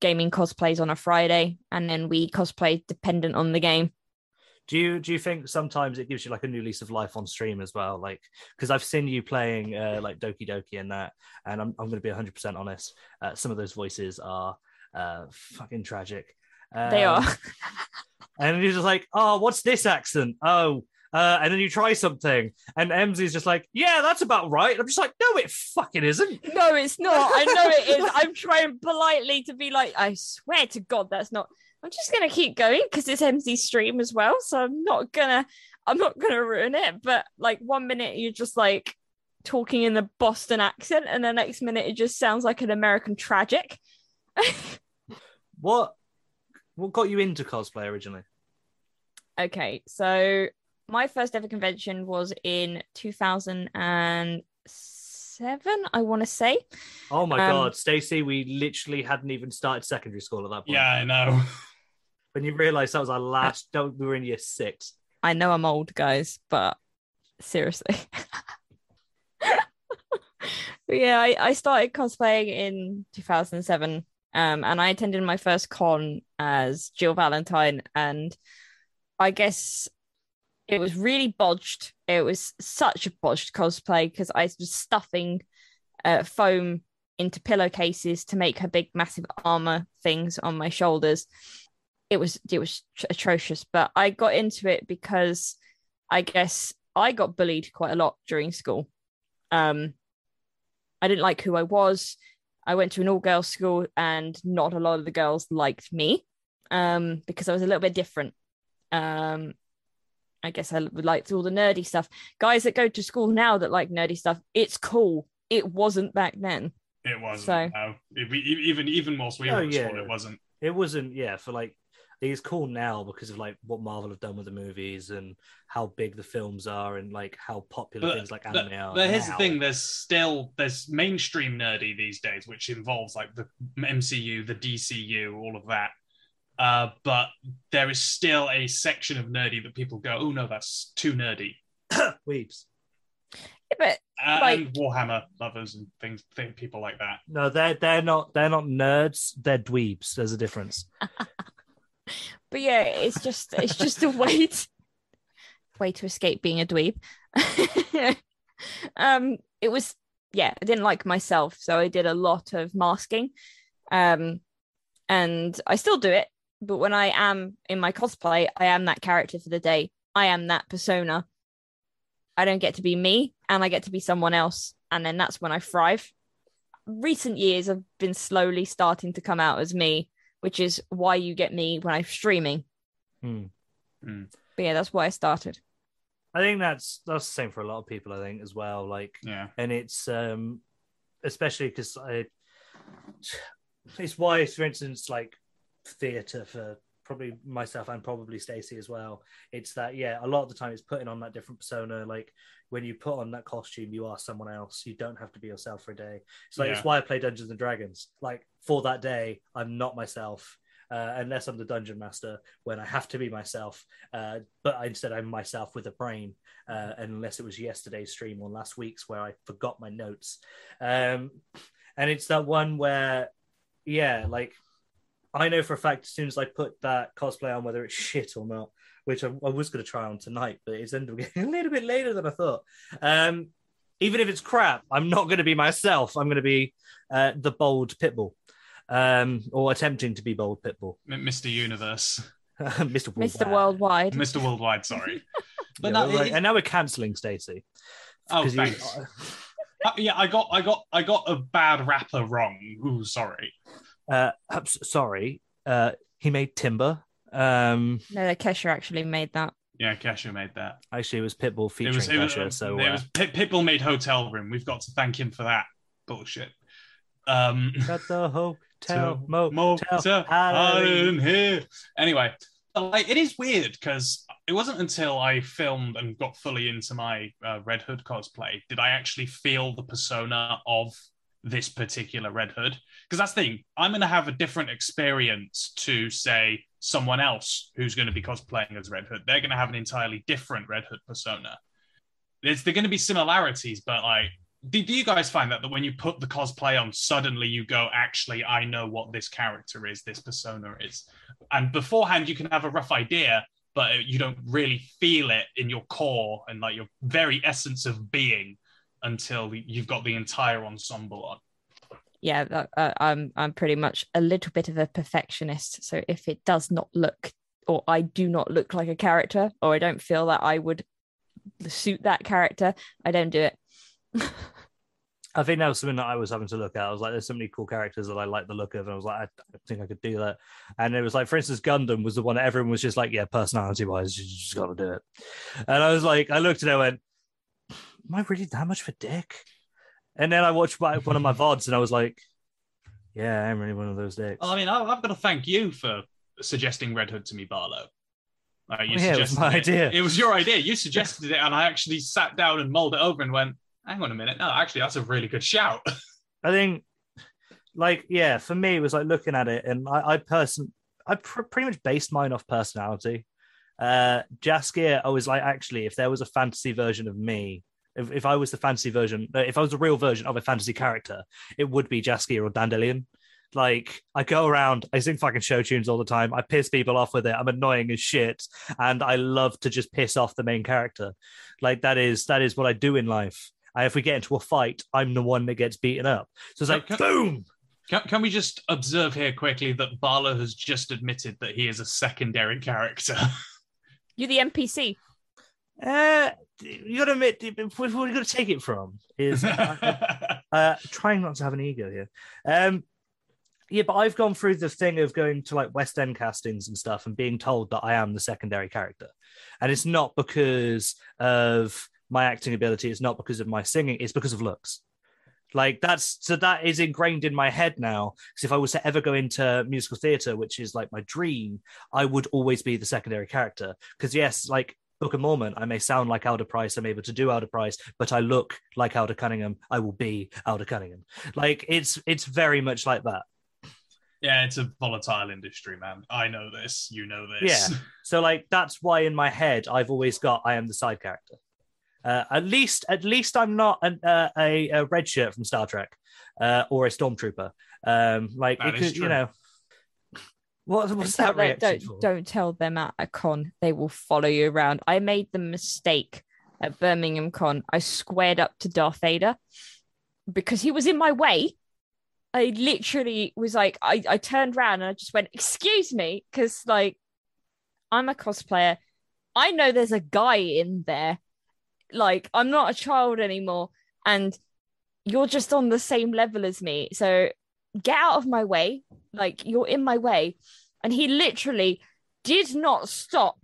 gaming cosplays on a Friday, and then we cosplay dependent on the game. Do you do you think sometimes it gives you like a new lease of life on stream as well? Like because I've seen you playing uh, like Doki Doki and that, and I'm I'm going to be 100 percent honest. Uh, some of those voices are uh, fucking tragic. They Um, are. and you're just like, oh, what's this accent? Oh, uh, and then you try something, and Emsy's just like, yeah, that's about right. And I'm just like, no, it fucking isn't. No, it's not. I know it is. I'm trying politely to be like, I swear to God, that's not. I'm just gonna keep going because it's MC stream as well. So I'm not gonna, I'm not gonna ruin it. But like one minute you're just like talking in the Boston accent, and the next minute it just sounds like an American tragic. What what got you into cosplay originally? Okay, so my first ever convention was in 2007, I want to say. Oh my Um, god, Stacey, we literally hadn't even started secondary school at that point. Yeah, I know. When you realise that was our last, don't we were in year six. I know I'm old, guys, but seriously. But yeah, I, I started cosplaying in 2007, um, and I attended my first con as Jill Valentine, and I guess it was really bodged. It was such a bodged cosplay because I was stuffing uh, foam into pillowcases to make her big, massive armor things on my shoulders. It was it was atrocious, but I got into it because I guess I got bullied quite a lot during school. Um, I didn't like who I was. I went to an all girls school, and not a lot of the girls liked me um, because I was a little bit different. Um, I guess I would like liked all the nerdy stuff. Guys that go to school now that like nerdy stuff, it's cool. It wasn't back then. It wasn't. So- No. It- we- even even whilst we Oh, were at yeah. school, it wasn't. It wasn't, yeah, for like it's cool now because of like what Marvel have done with the movies and how big the films are and like how popular But- things like But, anime are. but here's the thing: there's still there's mainstream nerdy these days, which involves like the MCU, the DCU, all of that. Uh, but there is still a section of nerdy that people go, "Oh no, that's too nerdy." Weebs. Yeah, but Uh, Like- and Warhammer lovers and things, th- people like that. No, they're they're not they're not nerds. They're dweebs. There's a difference. but yeah, it's just it's just a way to, way to escape being a dweeb. um, it was yeah, I didn't like myself, so I did a lot of masking, um, and I still do it. But when I am in my cosplay, I am that character for the day. I am that persona. I don't get to be me, and I get to be someone else, and then that's when I thrive. Recent years, I've been slowly starting to come out as me, which is why you get me when I'm streaming. Hmm. But yeah, that's why I started. I think that's that's the same for a lot of people. I think as well. Like Yeah, and it's um especially because I it's why, for instance, like theatre for probably myself and probably Stacey as well. It's that yeah, a lot of the time it's putting on that different persona. Like when you put on that costume, you are someone else. You don't have to be yourself for a day. So like, Yeah. it's why I play Dungeons and Dragons. Like for that day, I'm not myself. Uh, unless I'm the dungeon master, when I have to be myself, uh, but instead I'm myself with a brain. Uh, unless it was yesterday's stream or last week's where I forgot my notes, um, and it's that one where, yeah, like I know for a fact as soon as I put that cosplay on, whether it's shit or not, which I, I was going to try on tonight, but it's ended up getting a little bit later than I thought. Um, even if it's crap, I'm not going to be myself. I'm going to be uh, the bold pitbull, um, or attempting to be bold pitbull, M- Mr. Universe, Mr. Mr. Worldwide. Worldwide. Mr. Worldwide. Sorry, but Yeah, no, we're like- it- and now we're cancelling Stacey. oh, 'Cause you- thanks. Uh, yeah, I got, I got, I got a bad rapper wrong. Ooh, sorry. Uh, I'm sorry, uh, he made Timber. Um, No, that Kesha actually made that. Yeah, Kesha made that. actually, it was Pitbull It featuring was, it was, Kesha. So it uh, was Pit- Pitbull made Hotel Room. We've got to thank him for that bullshit. Um, got the hotel, motel, motel Halloween. in here. Anyway, like it is weird because it wasn't until I filmed and got fully into my uh, Red Hood cosplay did I actually feel the persona of this particular Red Hood. Because that's the thing, I'm going to have a different experience to say someone else who's going to be cosplaying as Red Hood. They're going to have an entirely different Red Hood persona. There's there going to be similarities, but like do, do you guys find that that when you put the cosplay on, suddenly you go, actually, I know what this character is, this persona is, and beforehand you can have a rough idea, but you don't really feel it in your core and like your very essence of being until you've got the entire ensemble on. Yeah, that, uh, I'm I'm pretty much a little bit of a perfectionist. So if it does not look, or I do not look like a character, or I don't feel that I would suit that character, I don't do it. I think that was something that I was having to look at. I was like, there's so many cool characters that I like the look of, and I was like, I don't think I could do that. And it was like, for instance, Gundham was the one that everyone was just like, yeah, personality wise, you just got to do it. And I was like, I looked at it and went, am I really that much of a dick? And then I watched one of my VODs and I was like, yeah, I'm really one of those dicks. Well, I mean, I- I've got to thank you for suggesting Red Hood to me, Barlow. Uh, you Oh, yeah, it was my it. idea. It was your idea. You suggested it, and I actually sat down and mulled it over and went, "Hang on a minute. No, actually, that's a really good shout." I think, like, yeah, for me, it was like looking at it, and I, I person, I pr- pretty much based mine off personality. Uh, Jaskier, I was like, actually, if there was a fantasy version of me, if, if I was the fantasy version, uh, if I was a real version of a fantasy character, it would be Jaskier or Dandelion. Like, I go around, I sing fucking show tunes all the time. I piss people off with it. I'm annoying as shit, and I love to just piss off the main character. Like that is that is what I do in life. And if we get into a fight, I'm the one that gets beaten up. So it's like, Okay. boom. Can, can we just observe here quickly that Barlow has just admitted that he is a secondary character? You're the NPC. Uh, you got to admit, where you got to take it from is uh, uh, trying not to have an ego here. Um, yeah, but I've gone through the thing of going to like West End castings and stuff and being told that I am the secondary character, and it's not because of my acting ability. It's not because of my singing. It's because of looks. Like that's so that is ingrained in my head now. Because if I was to ever go into musical theatre, which is like my dream, I would always be the secondary character. Because yes, like Book of Mormon, I may sound like Elder Price, I'm able to do Elder Price, but I look like Elder Cunningham. I will be Elder Cunningham. Like it's it's very much like that. yeah, it's a volatile industry, man. I know this. You know this. Yeah. So like that's why in my head I've always got I am the side character. Uh, at least at least I'm not an, uh, a, a red shirt from Star Trek uh, or a stormtrooper. Um, like That it is could, you know. What was that them- reaction don't, for? don't tell them at a con. They will follow you around. I made the mistake at Birmingham Con. I squared up to Darth Vader because he was in my way. I literally was like, I, I turned around and I just went, Excuse me, because like I'm a cosplayer. I know there's a guy in there. Like, I'm not a child anymore. And you're just on the same level as me. So get out of my way. Like, you're in my way. And he literally did not stop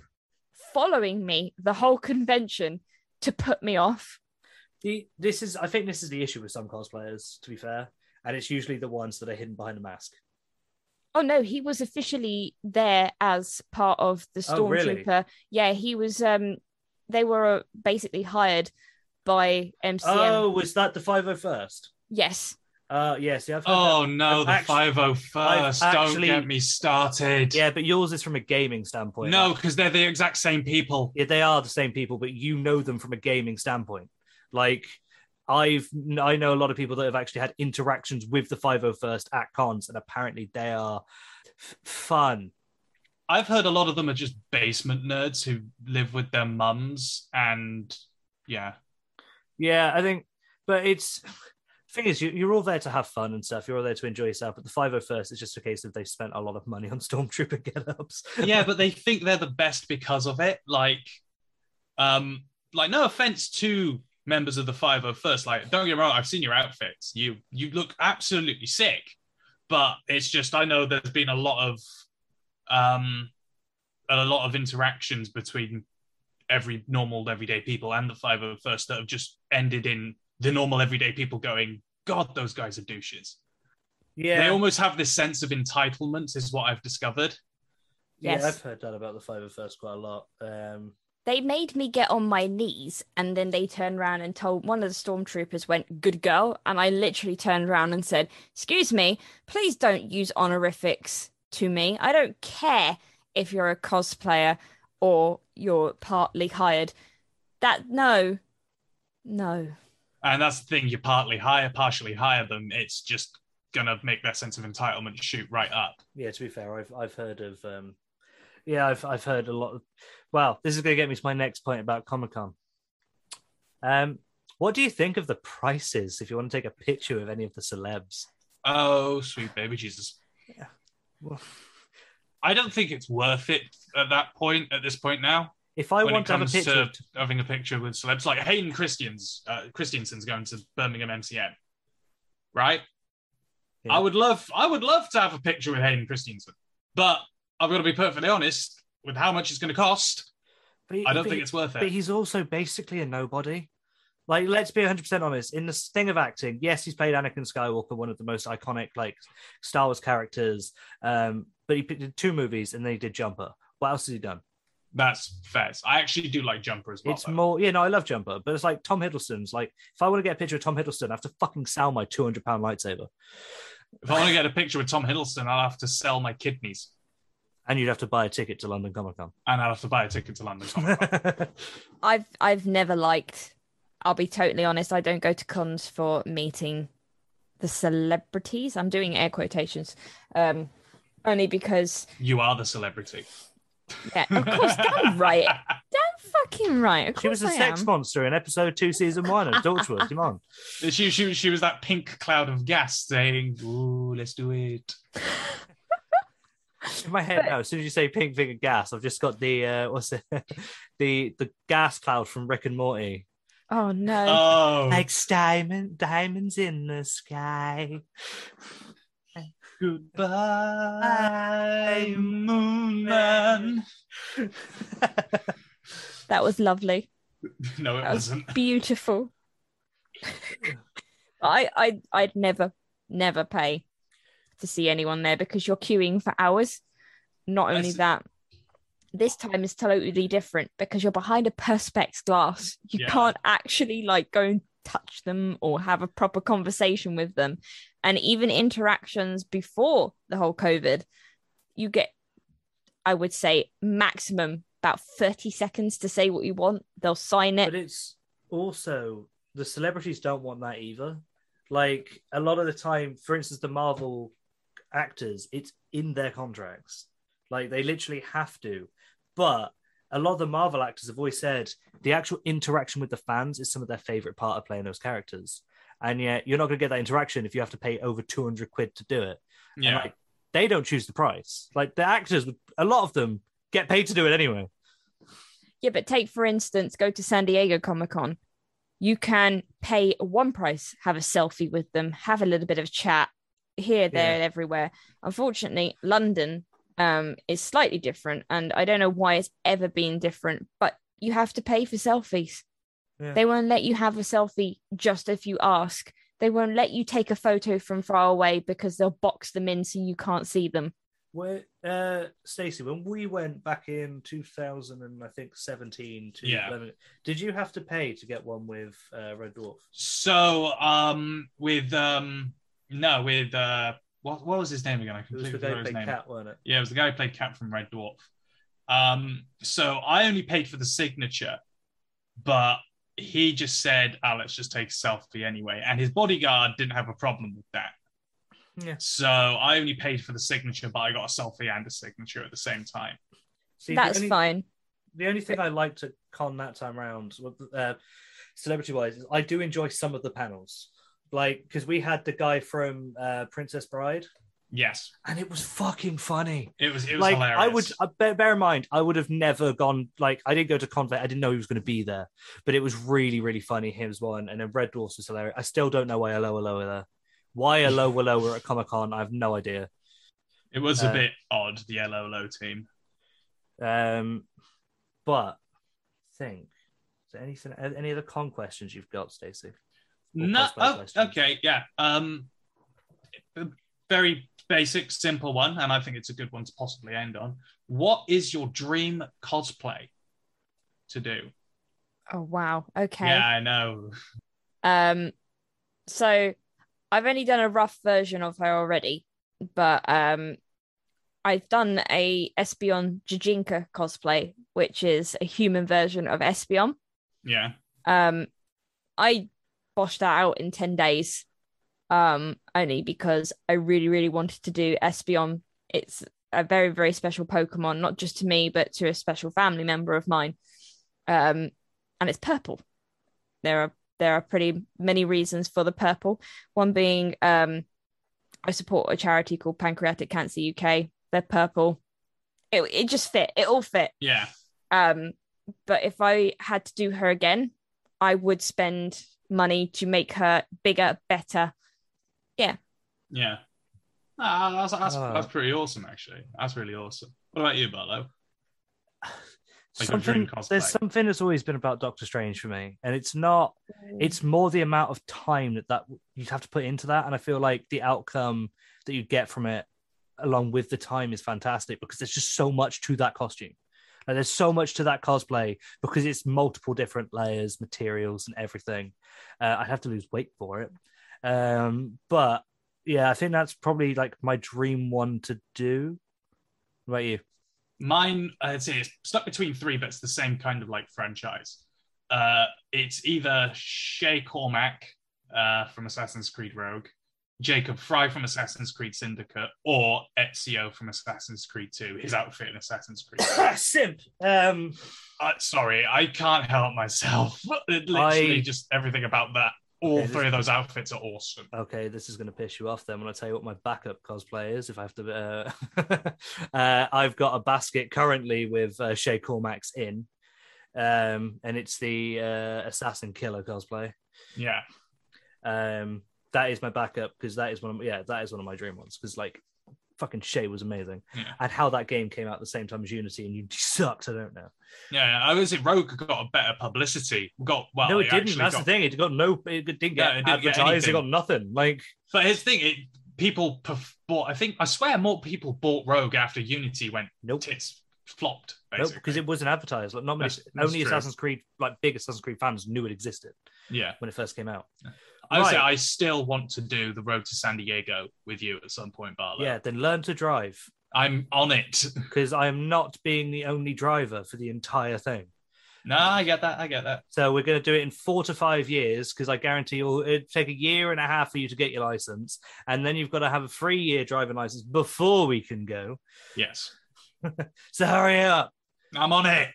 following me the whole convention to put me off. The, this is I think this is the issue with some cosplayers, to be fair, and it's usually the ones that are hidden behind a mask. Oh no, he was officially there as part of the Oh, really? stormtrooper. Yeah, he was. Um, they were uh, basically hired by MCM. Oh, was that the five oh first? Yes, Uh yes, yeah. Oh that. no, I've the five oh first. Don't get me started. Yeah, but yours is from a gaming standpoint. No, because they're the exact same people. yeah, they are the same people, but you know them from a gaming standpoint. Like I've I know a lot of people that have actually had interactions with the 501st at cons, and apparently they are f- fun. I've heard a lot of them are just basement nerds who live with their mums, and yeah, Yeah, I think, but it's thing is, you, you're all there to have fun and stuff. You're all there to enjoy yourself. But the 501st is just a case of they've spent a lot of money on stormtrooper get-ups. yeah, but they think they're the best because of it. Like, um, like no offense to members of the 501st. Like, don't get me wrong, I've seen your outfits. You you look absolutely sick. But it's just I know there's been a lot of um a lot of interactions between every normal everyday people and the 501st that have just ended in the normal everyday people going, God, those guys are douches. yeah, They almost have this sense of entitlement, is what I've discovered. yeah, I've heard that about the 501st quite a lot. Um, they made me get on my knees, and then they turned around and told one of the stormtroopers went, "Good girl," and I literally turned around and said, "Excuse me, please don't use honorifics to me. I don't care if you're a cosplayer or you're partly hired. That no, no." And that's the thing—you're partly hire, partially hire them. It's just gonna make their sense of entitlement shoot right up. yeah, to be fair, I've I've heard of um, Yeah, I've I've heard a lot. Of, well, this is going to get me to my next point about Comic Con. Um, what do you think of the prices if you want to take a picture of any of the celebs? Oh, sweet baby Jesus. Yeah. Well, I don't think it's worth it at that point. At this point now, if I when want to have a picture, to having a picture with celebs, like Hayden Christians, uh, Christiansen's going to Birmingham MCM, right? Yeah. I would love, I would love to have a picture with Hayden Christiansen, but I've got to be perfectly honest with how much it's going to cost. but he- I don't think he- it's worth it. But he's also basically a nobody. Like, let's be 100% honest. In this thing of acting, yes, he's played Anakin Skywalker, one of the most iconic, like, Star Wars characters. Um, but he did two movies and then he did Jumper. What else has he done? That's fair. I actually do like Jumper as well. It's though. more, yeah, no, I love Jumper, but it's like Tom Hiddleston's. Like, if I want to get a picture of Tom Hiddleston, I have to fucking sell my 200 pound lightsaber. If I want to get a picture with Tom Hiddleston, I'll have to sell my kidneys And you'd have to buy a ticket to London Comic Con. and I'll have to buy a ticket to London. Comic Con. I've I've never liked. I'll be totally honest. I don't go to cons for meeting the celebrities. I'm doing air quotations, um, only because you are the celebrity. Yeah, of course, damn right, damn fucking right. Of course she was a I sex am. monster in episode two, season one of Torchwood. Come on. She, she, she was that pink cloud of gas saying, "Ooh, let's do it." In my head now, as soon as you say pink finger gas, I've just got the uh what's it the the gas cloud from Rick and Morty. Oh no. Oh, Like diamond diamonds in the sky. Goodbye, Moon Man. that was lovely. No, it That was wasn't. beautiful. I I I'd never never pay to see anyone there because you're queuing for hours. Not only that, this time is totally different because you're behind a perspex glass. You Yeah. can't actually like go and touch them or have a proper conversation with them. And even interactions before the whole COVID, you get, I would say, maximum about 30 seconds to say what you want. They'll sign it. But it's also the celebrities don't want that either. Like a lot of the time, for instance, the Marvel actors, it's in their contracts. Like they literally have to. But a lot of the Marvel actors have always said the actual interaction with the fans is some of their favorite part of playing those characters. And yet you're not going to get that interaction if you have to pay over 200 quid to do it. And, Yeah, like, they don't choose the price. Like the actors, a lot of them get paid to do it anyway. Yeah, but take for instance, go to San Diego Comic Con. You can pay one price, have a selfie with them, have a little bit of chat here, there, Yeah. and everywhere. Unfortunately, London um, is slightly different, and I don't know why it's ever been different. But you have to pay for selfies. Yeah. They won't let you have a selfie just if you ask. They won't let you take a photo from far away because they'll box them in so you can't see them. Where, uh, Stacey, when we went back in 2000 and I think 17 to Yeah. 11, did you have to pay to get one with uh, Red Dwarf? So, um, with um, no, with uh, what what was his name again? I It was completely the guy forgot who his played name. Cat, wasn't it? Yeah, it was the guy who played Cat from Red Dwarf. Um, so I only paid for the signature, but he just said, "Ah, let's just take a selfie anyway." And his bodyguard didn't have a problem with that. Yeah. So I only paid for the signature, but I got a selfie and a signature at the same time. See, the That's only- fine. The only thing I liked at con that time round, uh, celebrity wise, is I do enjoy some of the panels. Like, because we had the guy from uh, Princess Bride, Yes, and it was fucking funny. it was. It was like hilarious. I would uh, bear, bear in mind, I would have never gone. Like I didn't go to convent. I didn't know he was going to be there, but it was really, really funny. Him as well, and, then Red Dwarfs was hilarious. I still don't know why Aloha Lower there. Why Aloha Lower at Comic Con? I have no idea. It was a uh, bit odd. The yellow low team. Um, but think is there anything? Any other con questions you've got, Stacey? No. Oh, okay. Yeah. Um, very basic, simple one, and I think it's a good one to possibly end on. What is your dream cosplay to do? Oh wow. Okay. Yeah, I know. Um, so I've only done a rough version of her already, but um, I've done a Espeon gijinka cosplay, which is a human version of Espeon. Yeah. Um, I boshed that out in 10 days, um, only because I really, really wanted to do Espeon. It's a very very special Pokemon, not just to me but to a special family member of mine. Um, and it's purple. There are there are pretty many reasons for the purple. One being um, I support a charity called Pancreatic Cancer UK. They're purple. It it just fit. It all fit. Yeah. Um, but if I had to do her again, I would spend money to make her bigger, better. Yeah. Yeah. Ah, that's, that's, Ah. that's pretty awesome, actually. That's really awesome. What about you, Barlow? Like something, there's something that's always been about Doctor Strange for me, and it's not. It's more the amount of time that that you'd have to put into that, and I feel like the outcome that you get from it, along with the time, is fantastic because there's just so much to that costume. Like there's so much to that cosplay because it's multiple different layers, materials, and everything. Uh, I'd have to lose weight for it, um, but yeah, I think that's probably like my dream one to do. What about you? Mine, I'd say it's stuck between three, but it's the same kind of like franchise. Uh, it's either Shay Cormac uh, from Assassin's Creed Rogue, Jacob Frye from Assassin's Creed Syndicate, or Ezio from Assassin's Creed 2, his outfit in Assassin's Creed. Simp. Um, uh, sorry, I can't help myself. Literally, I- just everything about that. All Okay, three of those outfits are awesome. okay, this is going to piss you off then when I tell you what my backup cosplay is. If I have to, uh, uh, I've got a basket currently with uh, Shay Cormac's in, um, and it's the uh, Assassin Killer cosplay. Yeah. Um, that is my backup because that is one of my, yeah, that is one of my dream ones because like fucking Shay was amazing, Yeah. and how that game came out at the same time as Unity and Unity sucked, I don't know. Yeah, I was it Rogue got a better publicity. Got well, no, it didn't. actually That's got- the thing. It got no. It didn't get Yeah, it didn't get advertised. It got nothing. Like But his thing, it people perf- bought. I think I swear more people bought Rogue after Unity went nope. tits flopped. Nope, Basically. because it wasn't advertised. Like not many, That's- that's only true. Assassin's Creed, like big Assassin's Creed fans knew it existed yeah. when it first came out. I would say I still want to do the road to San Diego with you at some point, Barlow. Yeah, then learn to drive I'm on it. because I am not being the only driver for the entire thing. no, I get that. I get that. So we're going to do it in four to five years because I guarantee you'll it'll take a year and a half for you to get your license, and then you've got to have a three-year driving license before we can go. Yes, So hurry up. I'm on it.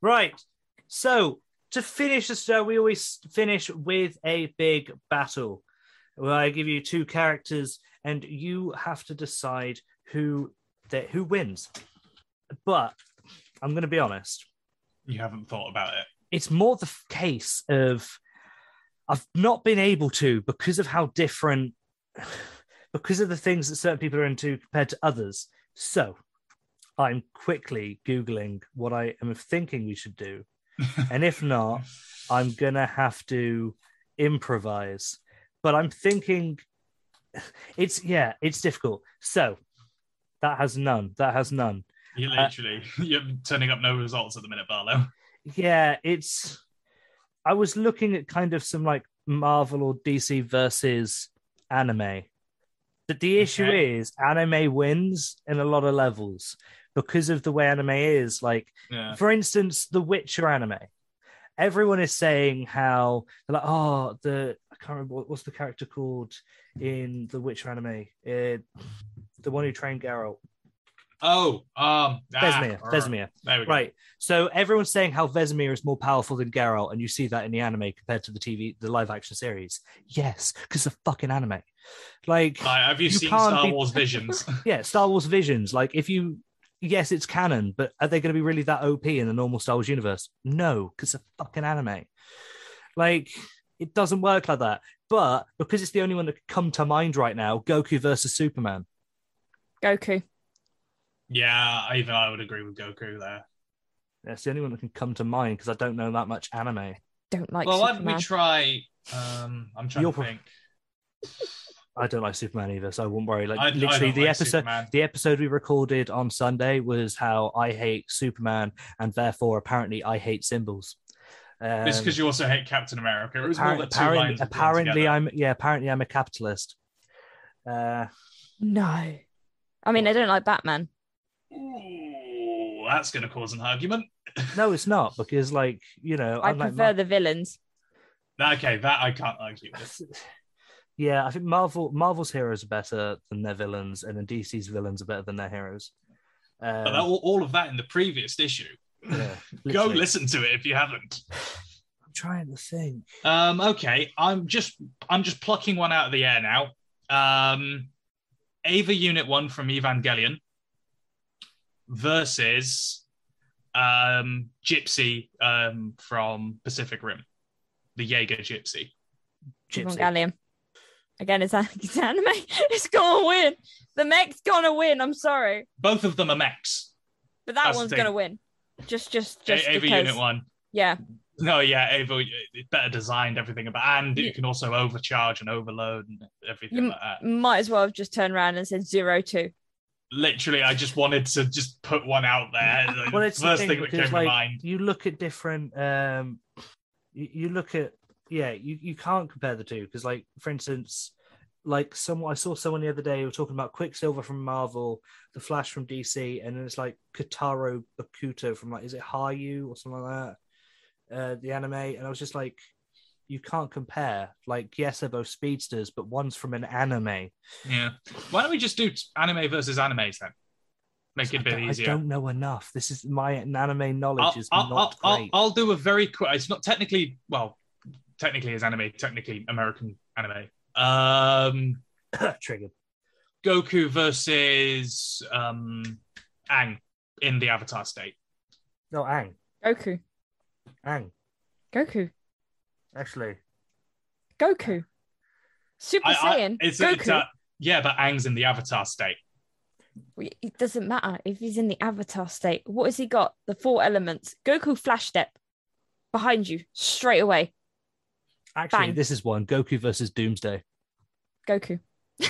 Right. So to finish the show, we always finish with a big battle where I give you two characters and you have to decide who that who wins. But I'm going to be honest. You haven't thought about it. It's more the case of I've not been able to because of how different, because of the things that certain people are into compared to others. So I'm quickly Googling what I am thinking we should do. And if not, I'm going to have to improvise. But I'm thinking it's, yeah, it's difficult. So that has none. That has none. You Uh, literally, you're turning up no results at the minute, Barlow. yeah it's i was looking at kind of some like marvel or dc versus anime but the issue Okay. is anime wins in a lot of levels because of the way anime is like Yeah. for instance the witcher anime everyone is saying how they're like oh the i can't remember what- what's the character called in the witcher anime uh, the one who trained Geralt. Oh, um, Vesemir, ah, Vesemir. There. Right. So everyone's saying how Vesemir is more powerful than Geralt, and you see that in the anime compared to the TV, the live action series. Yes, because the fucking anime. Like, Like, have you, You seen Star be- Wars Visions? yeah, Star Wars Visions. Like, if you, yes, it's canon, but are they going to be really that OP in the normal Star Wars universe? No, because of fucking anime. Like, it doesn't work like that. But because it's the only one that could come to mind right now, Goku versus Superman. Goku. yeah, even I would agree with Goku there. That's the only one that can come to mind because I don't know that much anime. Don't like well, why don't we try? Um, I'm trying You're to pro- think. I don't like Superman either, so I won't worry. Like I- I literally, don't the like episode, Superman. the episode we recorded on Sunday was how I hate Superman, and therefore apparently I hate symbols. Um, It's because you also hate Captain America. It was more apparent- two lines. would apparently. I'm yeah, apparently I'm a capitalist. Uh, No. I mean, I don't like Batman. Ooh, that's going to cause an argument. no, it's not because like you know I I'm like prefer the villains. Okay, that I can't argue with. Yeah, I think Marvel Marvel's heroes are better than their villains, and then DC's villains are better than their heroes. Um, But that, all, all of that in the previous issue. yeah, Go listen to it if you haven't. I'm trying to think. Um, okay, I'm just I'm just plucking one out of the air now. Um, Eva Unit One from Evangelion versus um, Gypsy um, from Pacific Rim, the Jaeger Gypsy. Gypsy. Evangelion. Again, it's, an- it's anime. It's gonna win. The mech's gonna win. I'm sorry, Both of them are mechs. but that That's one's gonna win. Just, just, just A- Eva because. Unit One. Yeah, No, yeah, Eva better designed, everything about, and Yeah. you can also overcharge and overload and everything You- like that. might as well have just turned around and said zero two. Literally, I just wanted to just put one out there. Well, the it's the first thing, thing that came like, to mind. You look at different. Um, you, you look at yeah. You, you can't compare the two because, like, for instance, like someone I saw someone the other day who were talking about Quicksilver from Marvel, the Flash from DC, and then it's like Kataro Bakuto from like is it Hayu or something like that, uh, the anime, and I was just like. You can't compare. Like, yes, they're both speedsters, but one's from an anime. Yeah. Why don't we just do anime versus animes then? Make it a bit don't- easier. I don't know enough. This is my anime knowledge I'll, is I'll, not I'll, great. I'll, I'll do a very quick. It's not technically well, technically is anime, technically American anime. Um, Triggered. Goku versus um, Aang in the Avatar state. No, Aang. Goku, Aang. Goku, Actually, Goku, Super I- I- Saiyan, it's, Goku. it's, uh, yeah, but Aang's in the Avatar state. Well, It doesn't matter if he's in the Avatar state. What has he got? The four elements. Goku Flash Step behind you straight away. Actually, Bang. this is one Goku versus Doomsday. Goku.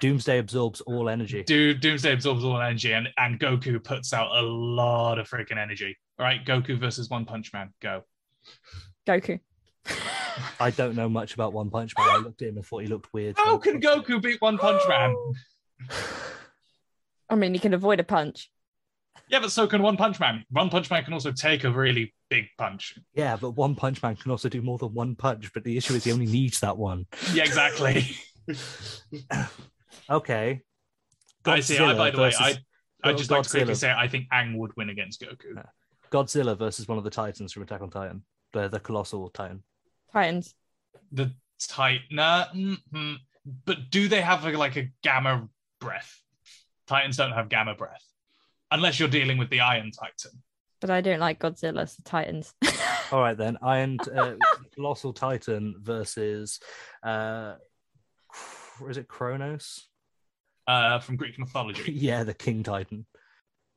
Doomsday absorbs all energy. Do Doomsday absorbs all energy, and, and Goku puts out a lot of freaking energy. All right, Goku versus One Punch Man. Go. Goku. I don't know much about One Punch Man. I looked at him and thought he looked weird. How can Goku beat One Punch Man? I mean, he can avoid a punch. Yeah, but so can One Punch Man. One Punch Man can also take a really big punch. Yeah, but One Punch Man can also do more than one punch. But the issue is he only needs that one. Yeah, exactly. Okay. I see. I, by the way, I I Go- just like to quickly say I think Aang would win against Goku. Godzilla versus one of the Titans from Attack on Titan, the the colossal Titan. Titans. The Titan, nah, mm, but do they have a, like a gamma breath? Titans don't have gamma breath, unless you're dealing with the Iron Titan. But I don't like Godzilla, so Titans. All right then, Iron uh, colossal Titan versus uh, is it Kronos? Uh, from Greek mythology. yeah, the King Titan.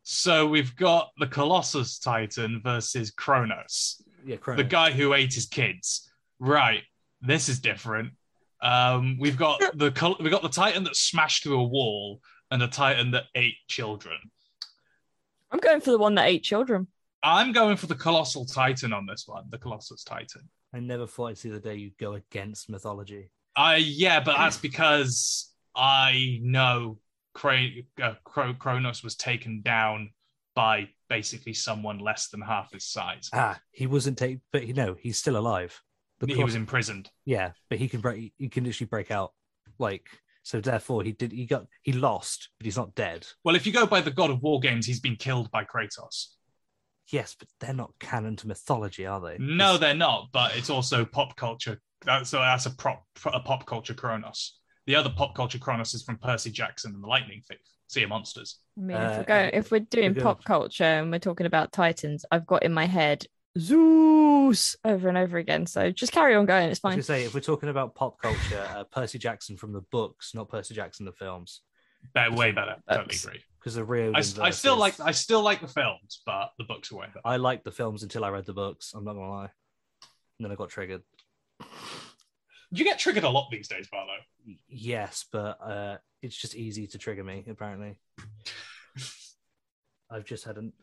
so we've got the Colossus Titan versus Kronos. Yeah, Kronos. the guy who ate his kids. Right, this is different. Um, we've got the col- we got the Titan that smashed through a wall and the Titan that ate children. I'm going for the one that ate children. I'm going for the colossal Titan on this one, the Colossus Titan. I never thought I'd see the day you'd go against mythology. I yeah, but that's because I know Cra- uh, Cro- Kronos was taken down by basically someone less than half his size. Ah, he wasn't taken, but you know he's still alive. The he pro- was imprisoned. yeah, but he can break. He can literally break out. Like so, therefore he did. He got he lost, but he's not dead. Well, if you go by the God of War games, he's been killed by Kratos. Yes, but they're not canon to mythology, are they? No, It's- they're not. But it's also pop culture. That's so that's a prop a pop culture Kronos. The other pop culture Kronos is from Percy Jackson and the Lightning Thief. Sea of Monsters. I mean, Uh, if we're going, if we're doing pop culture and we're talking about Titans, I've got in my head Zeus over and over again. So just carry on going. It's I was fine. gonna say if we're talking about pop culture, uh, Percy Jackson from the books, not Percy Jackson the films, Better, way better. Totally agree. because the Rio. I, I still like I still like the films, but the books are way better. I liked the films until I read the books. I'm not gonna lie. And then I got triggered. You get triggered a lot these days, Barlow. Yes, but uh, it's just easy to trigger me. Apparently, I've just had an.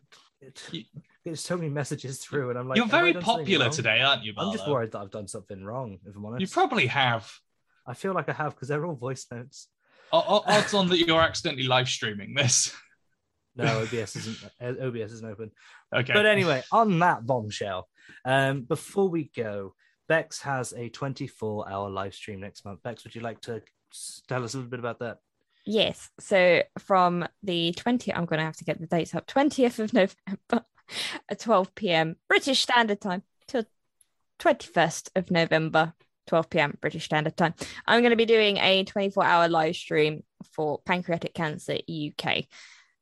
There's so many messages through, and I'm like, You're very popular today, aren't you? I'm just worried that I've done something wrong. If I'm honest, You probably have. I feel like I have because they're all voice notes. O- odds on that you're accidentally live streaming this. No, OBS isn't. uh, OBS isn't open. Okay. But anyway, on that bombshell, um, before we go, Bekz has a 24 hour live stream next month. Bekz, would you like to tell us a little bit about that? Yes. So from the 20th, I'm going to have to get the dates up 20th of November at 12 p.m. British Standard Time till 21st of November, 12 p.m. British Standard Time. I'm going to be doing a 24 hour live stream for Pancreatic Cancer UK.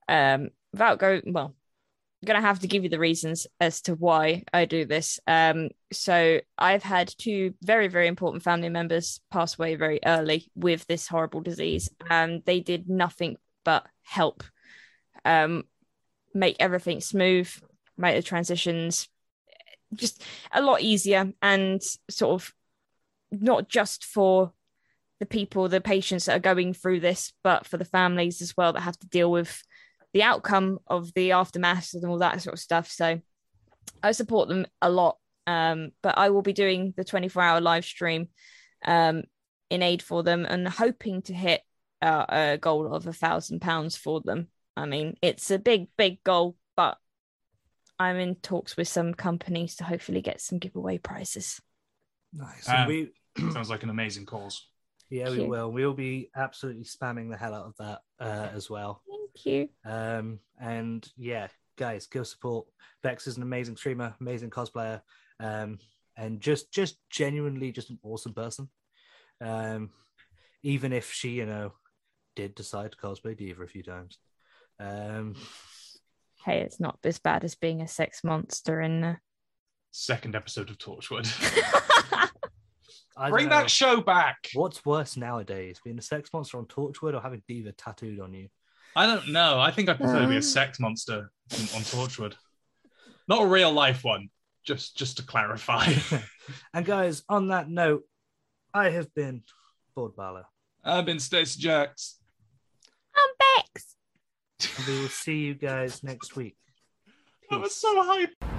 Um, without going, well, going to have to give you the reasons as to why I do this. Um, so I've had two very, very important family members pass away very early with this horrible disease, and they did nothing but help um, make everything smooth, make the transitions just a lot easier, and sort of not just for the people, the patients that are going through this, but for the families as well that have to deal with the outcome of the aftermath and all that sort of stuff. So I support them a lot. Um, but I will be doing the 24 hour live stream um, in aid for them and hoping to hit uh, a goal of a thousand pounds for them. I mean, it's a big, big goal, but I'm in talks with some companies to hopefully get some giveaway prizes. Nice. Um, we, Sounds like an amazing cause. yeah, we Cute. will. We'll be absolutely spamming the hell out of that uh, as well. Thank you. Um, and yeah, guys, go support. Bekz is an amazing streamer, amazing cosplayer, um, and just just genuinely just an awesome person. Um, even if she, you know, did decide to cosplay D.Va a few times. Um, Hey, it's not as bad as being a sex monster in. Uh... Second episode of Torchwood. I Bring know. that show back. What's worse nowadays, being a sex monster on Torchwood or having D.Va tattooed on you? I don't know. I think I prefer to be a um. sex monster on, on Torchwood, not a real life one. Just just to clarify. and guys, on that note, I have been Bored Barlow, I've been Stacey Jaxx. I'm Bekz. and we will see you guys next week. I was so hyped.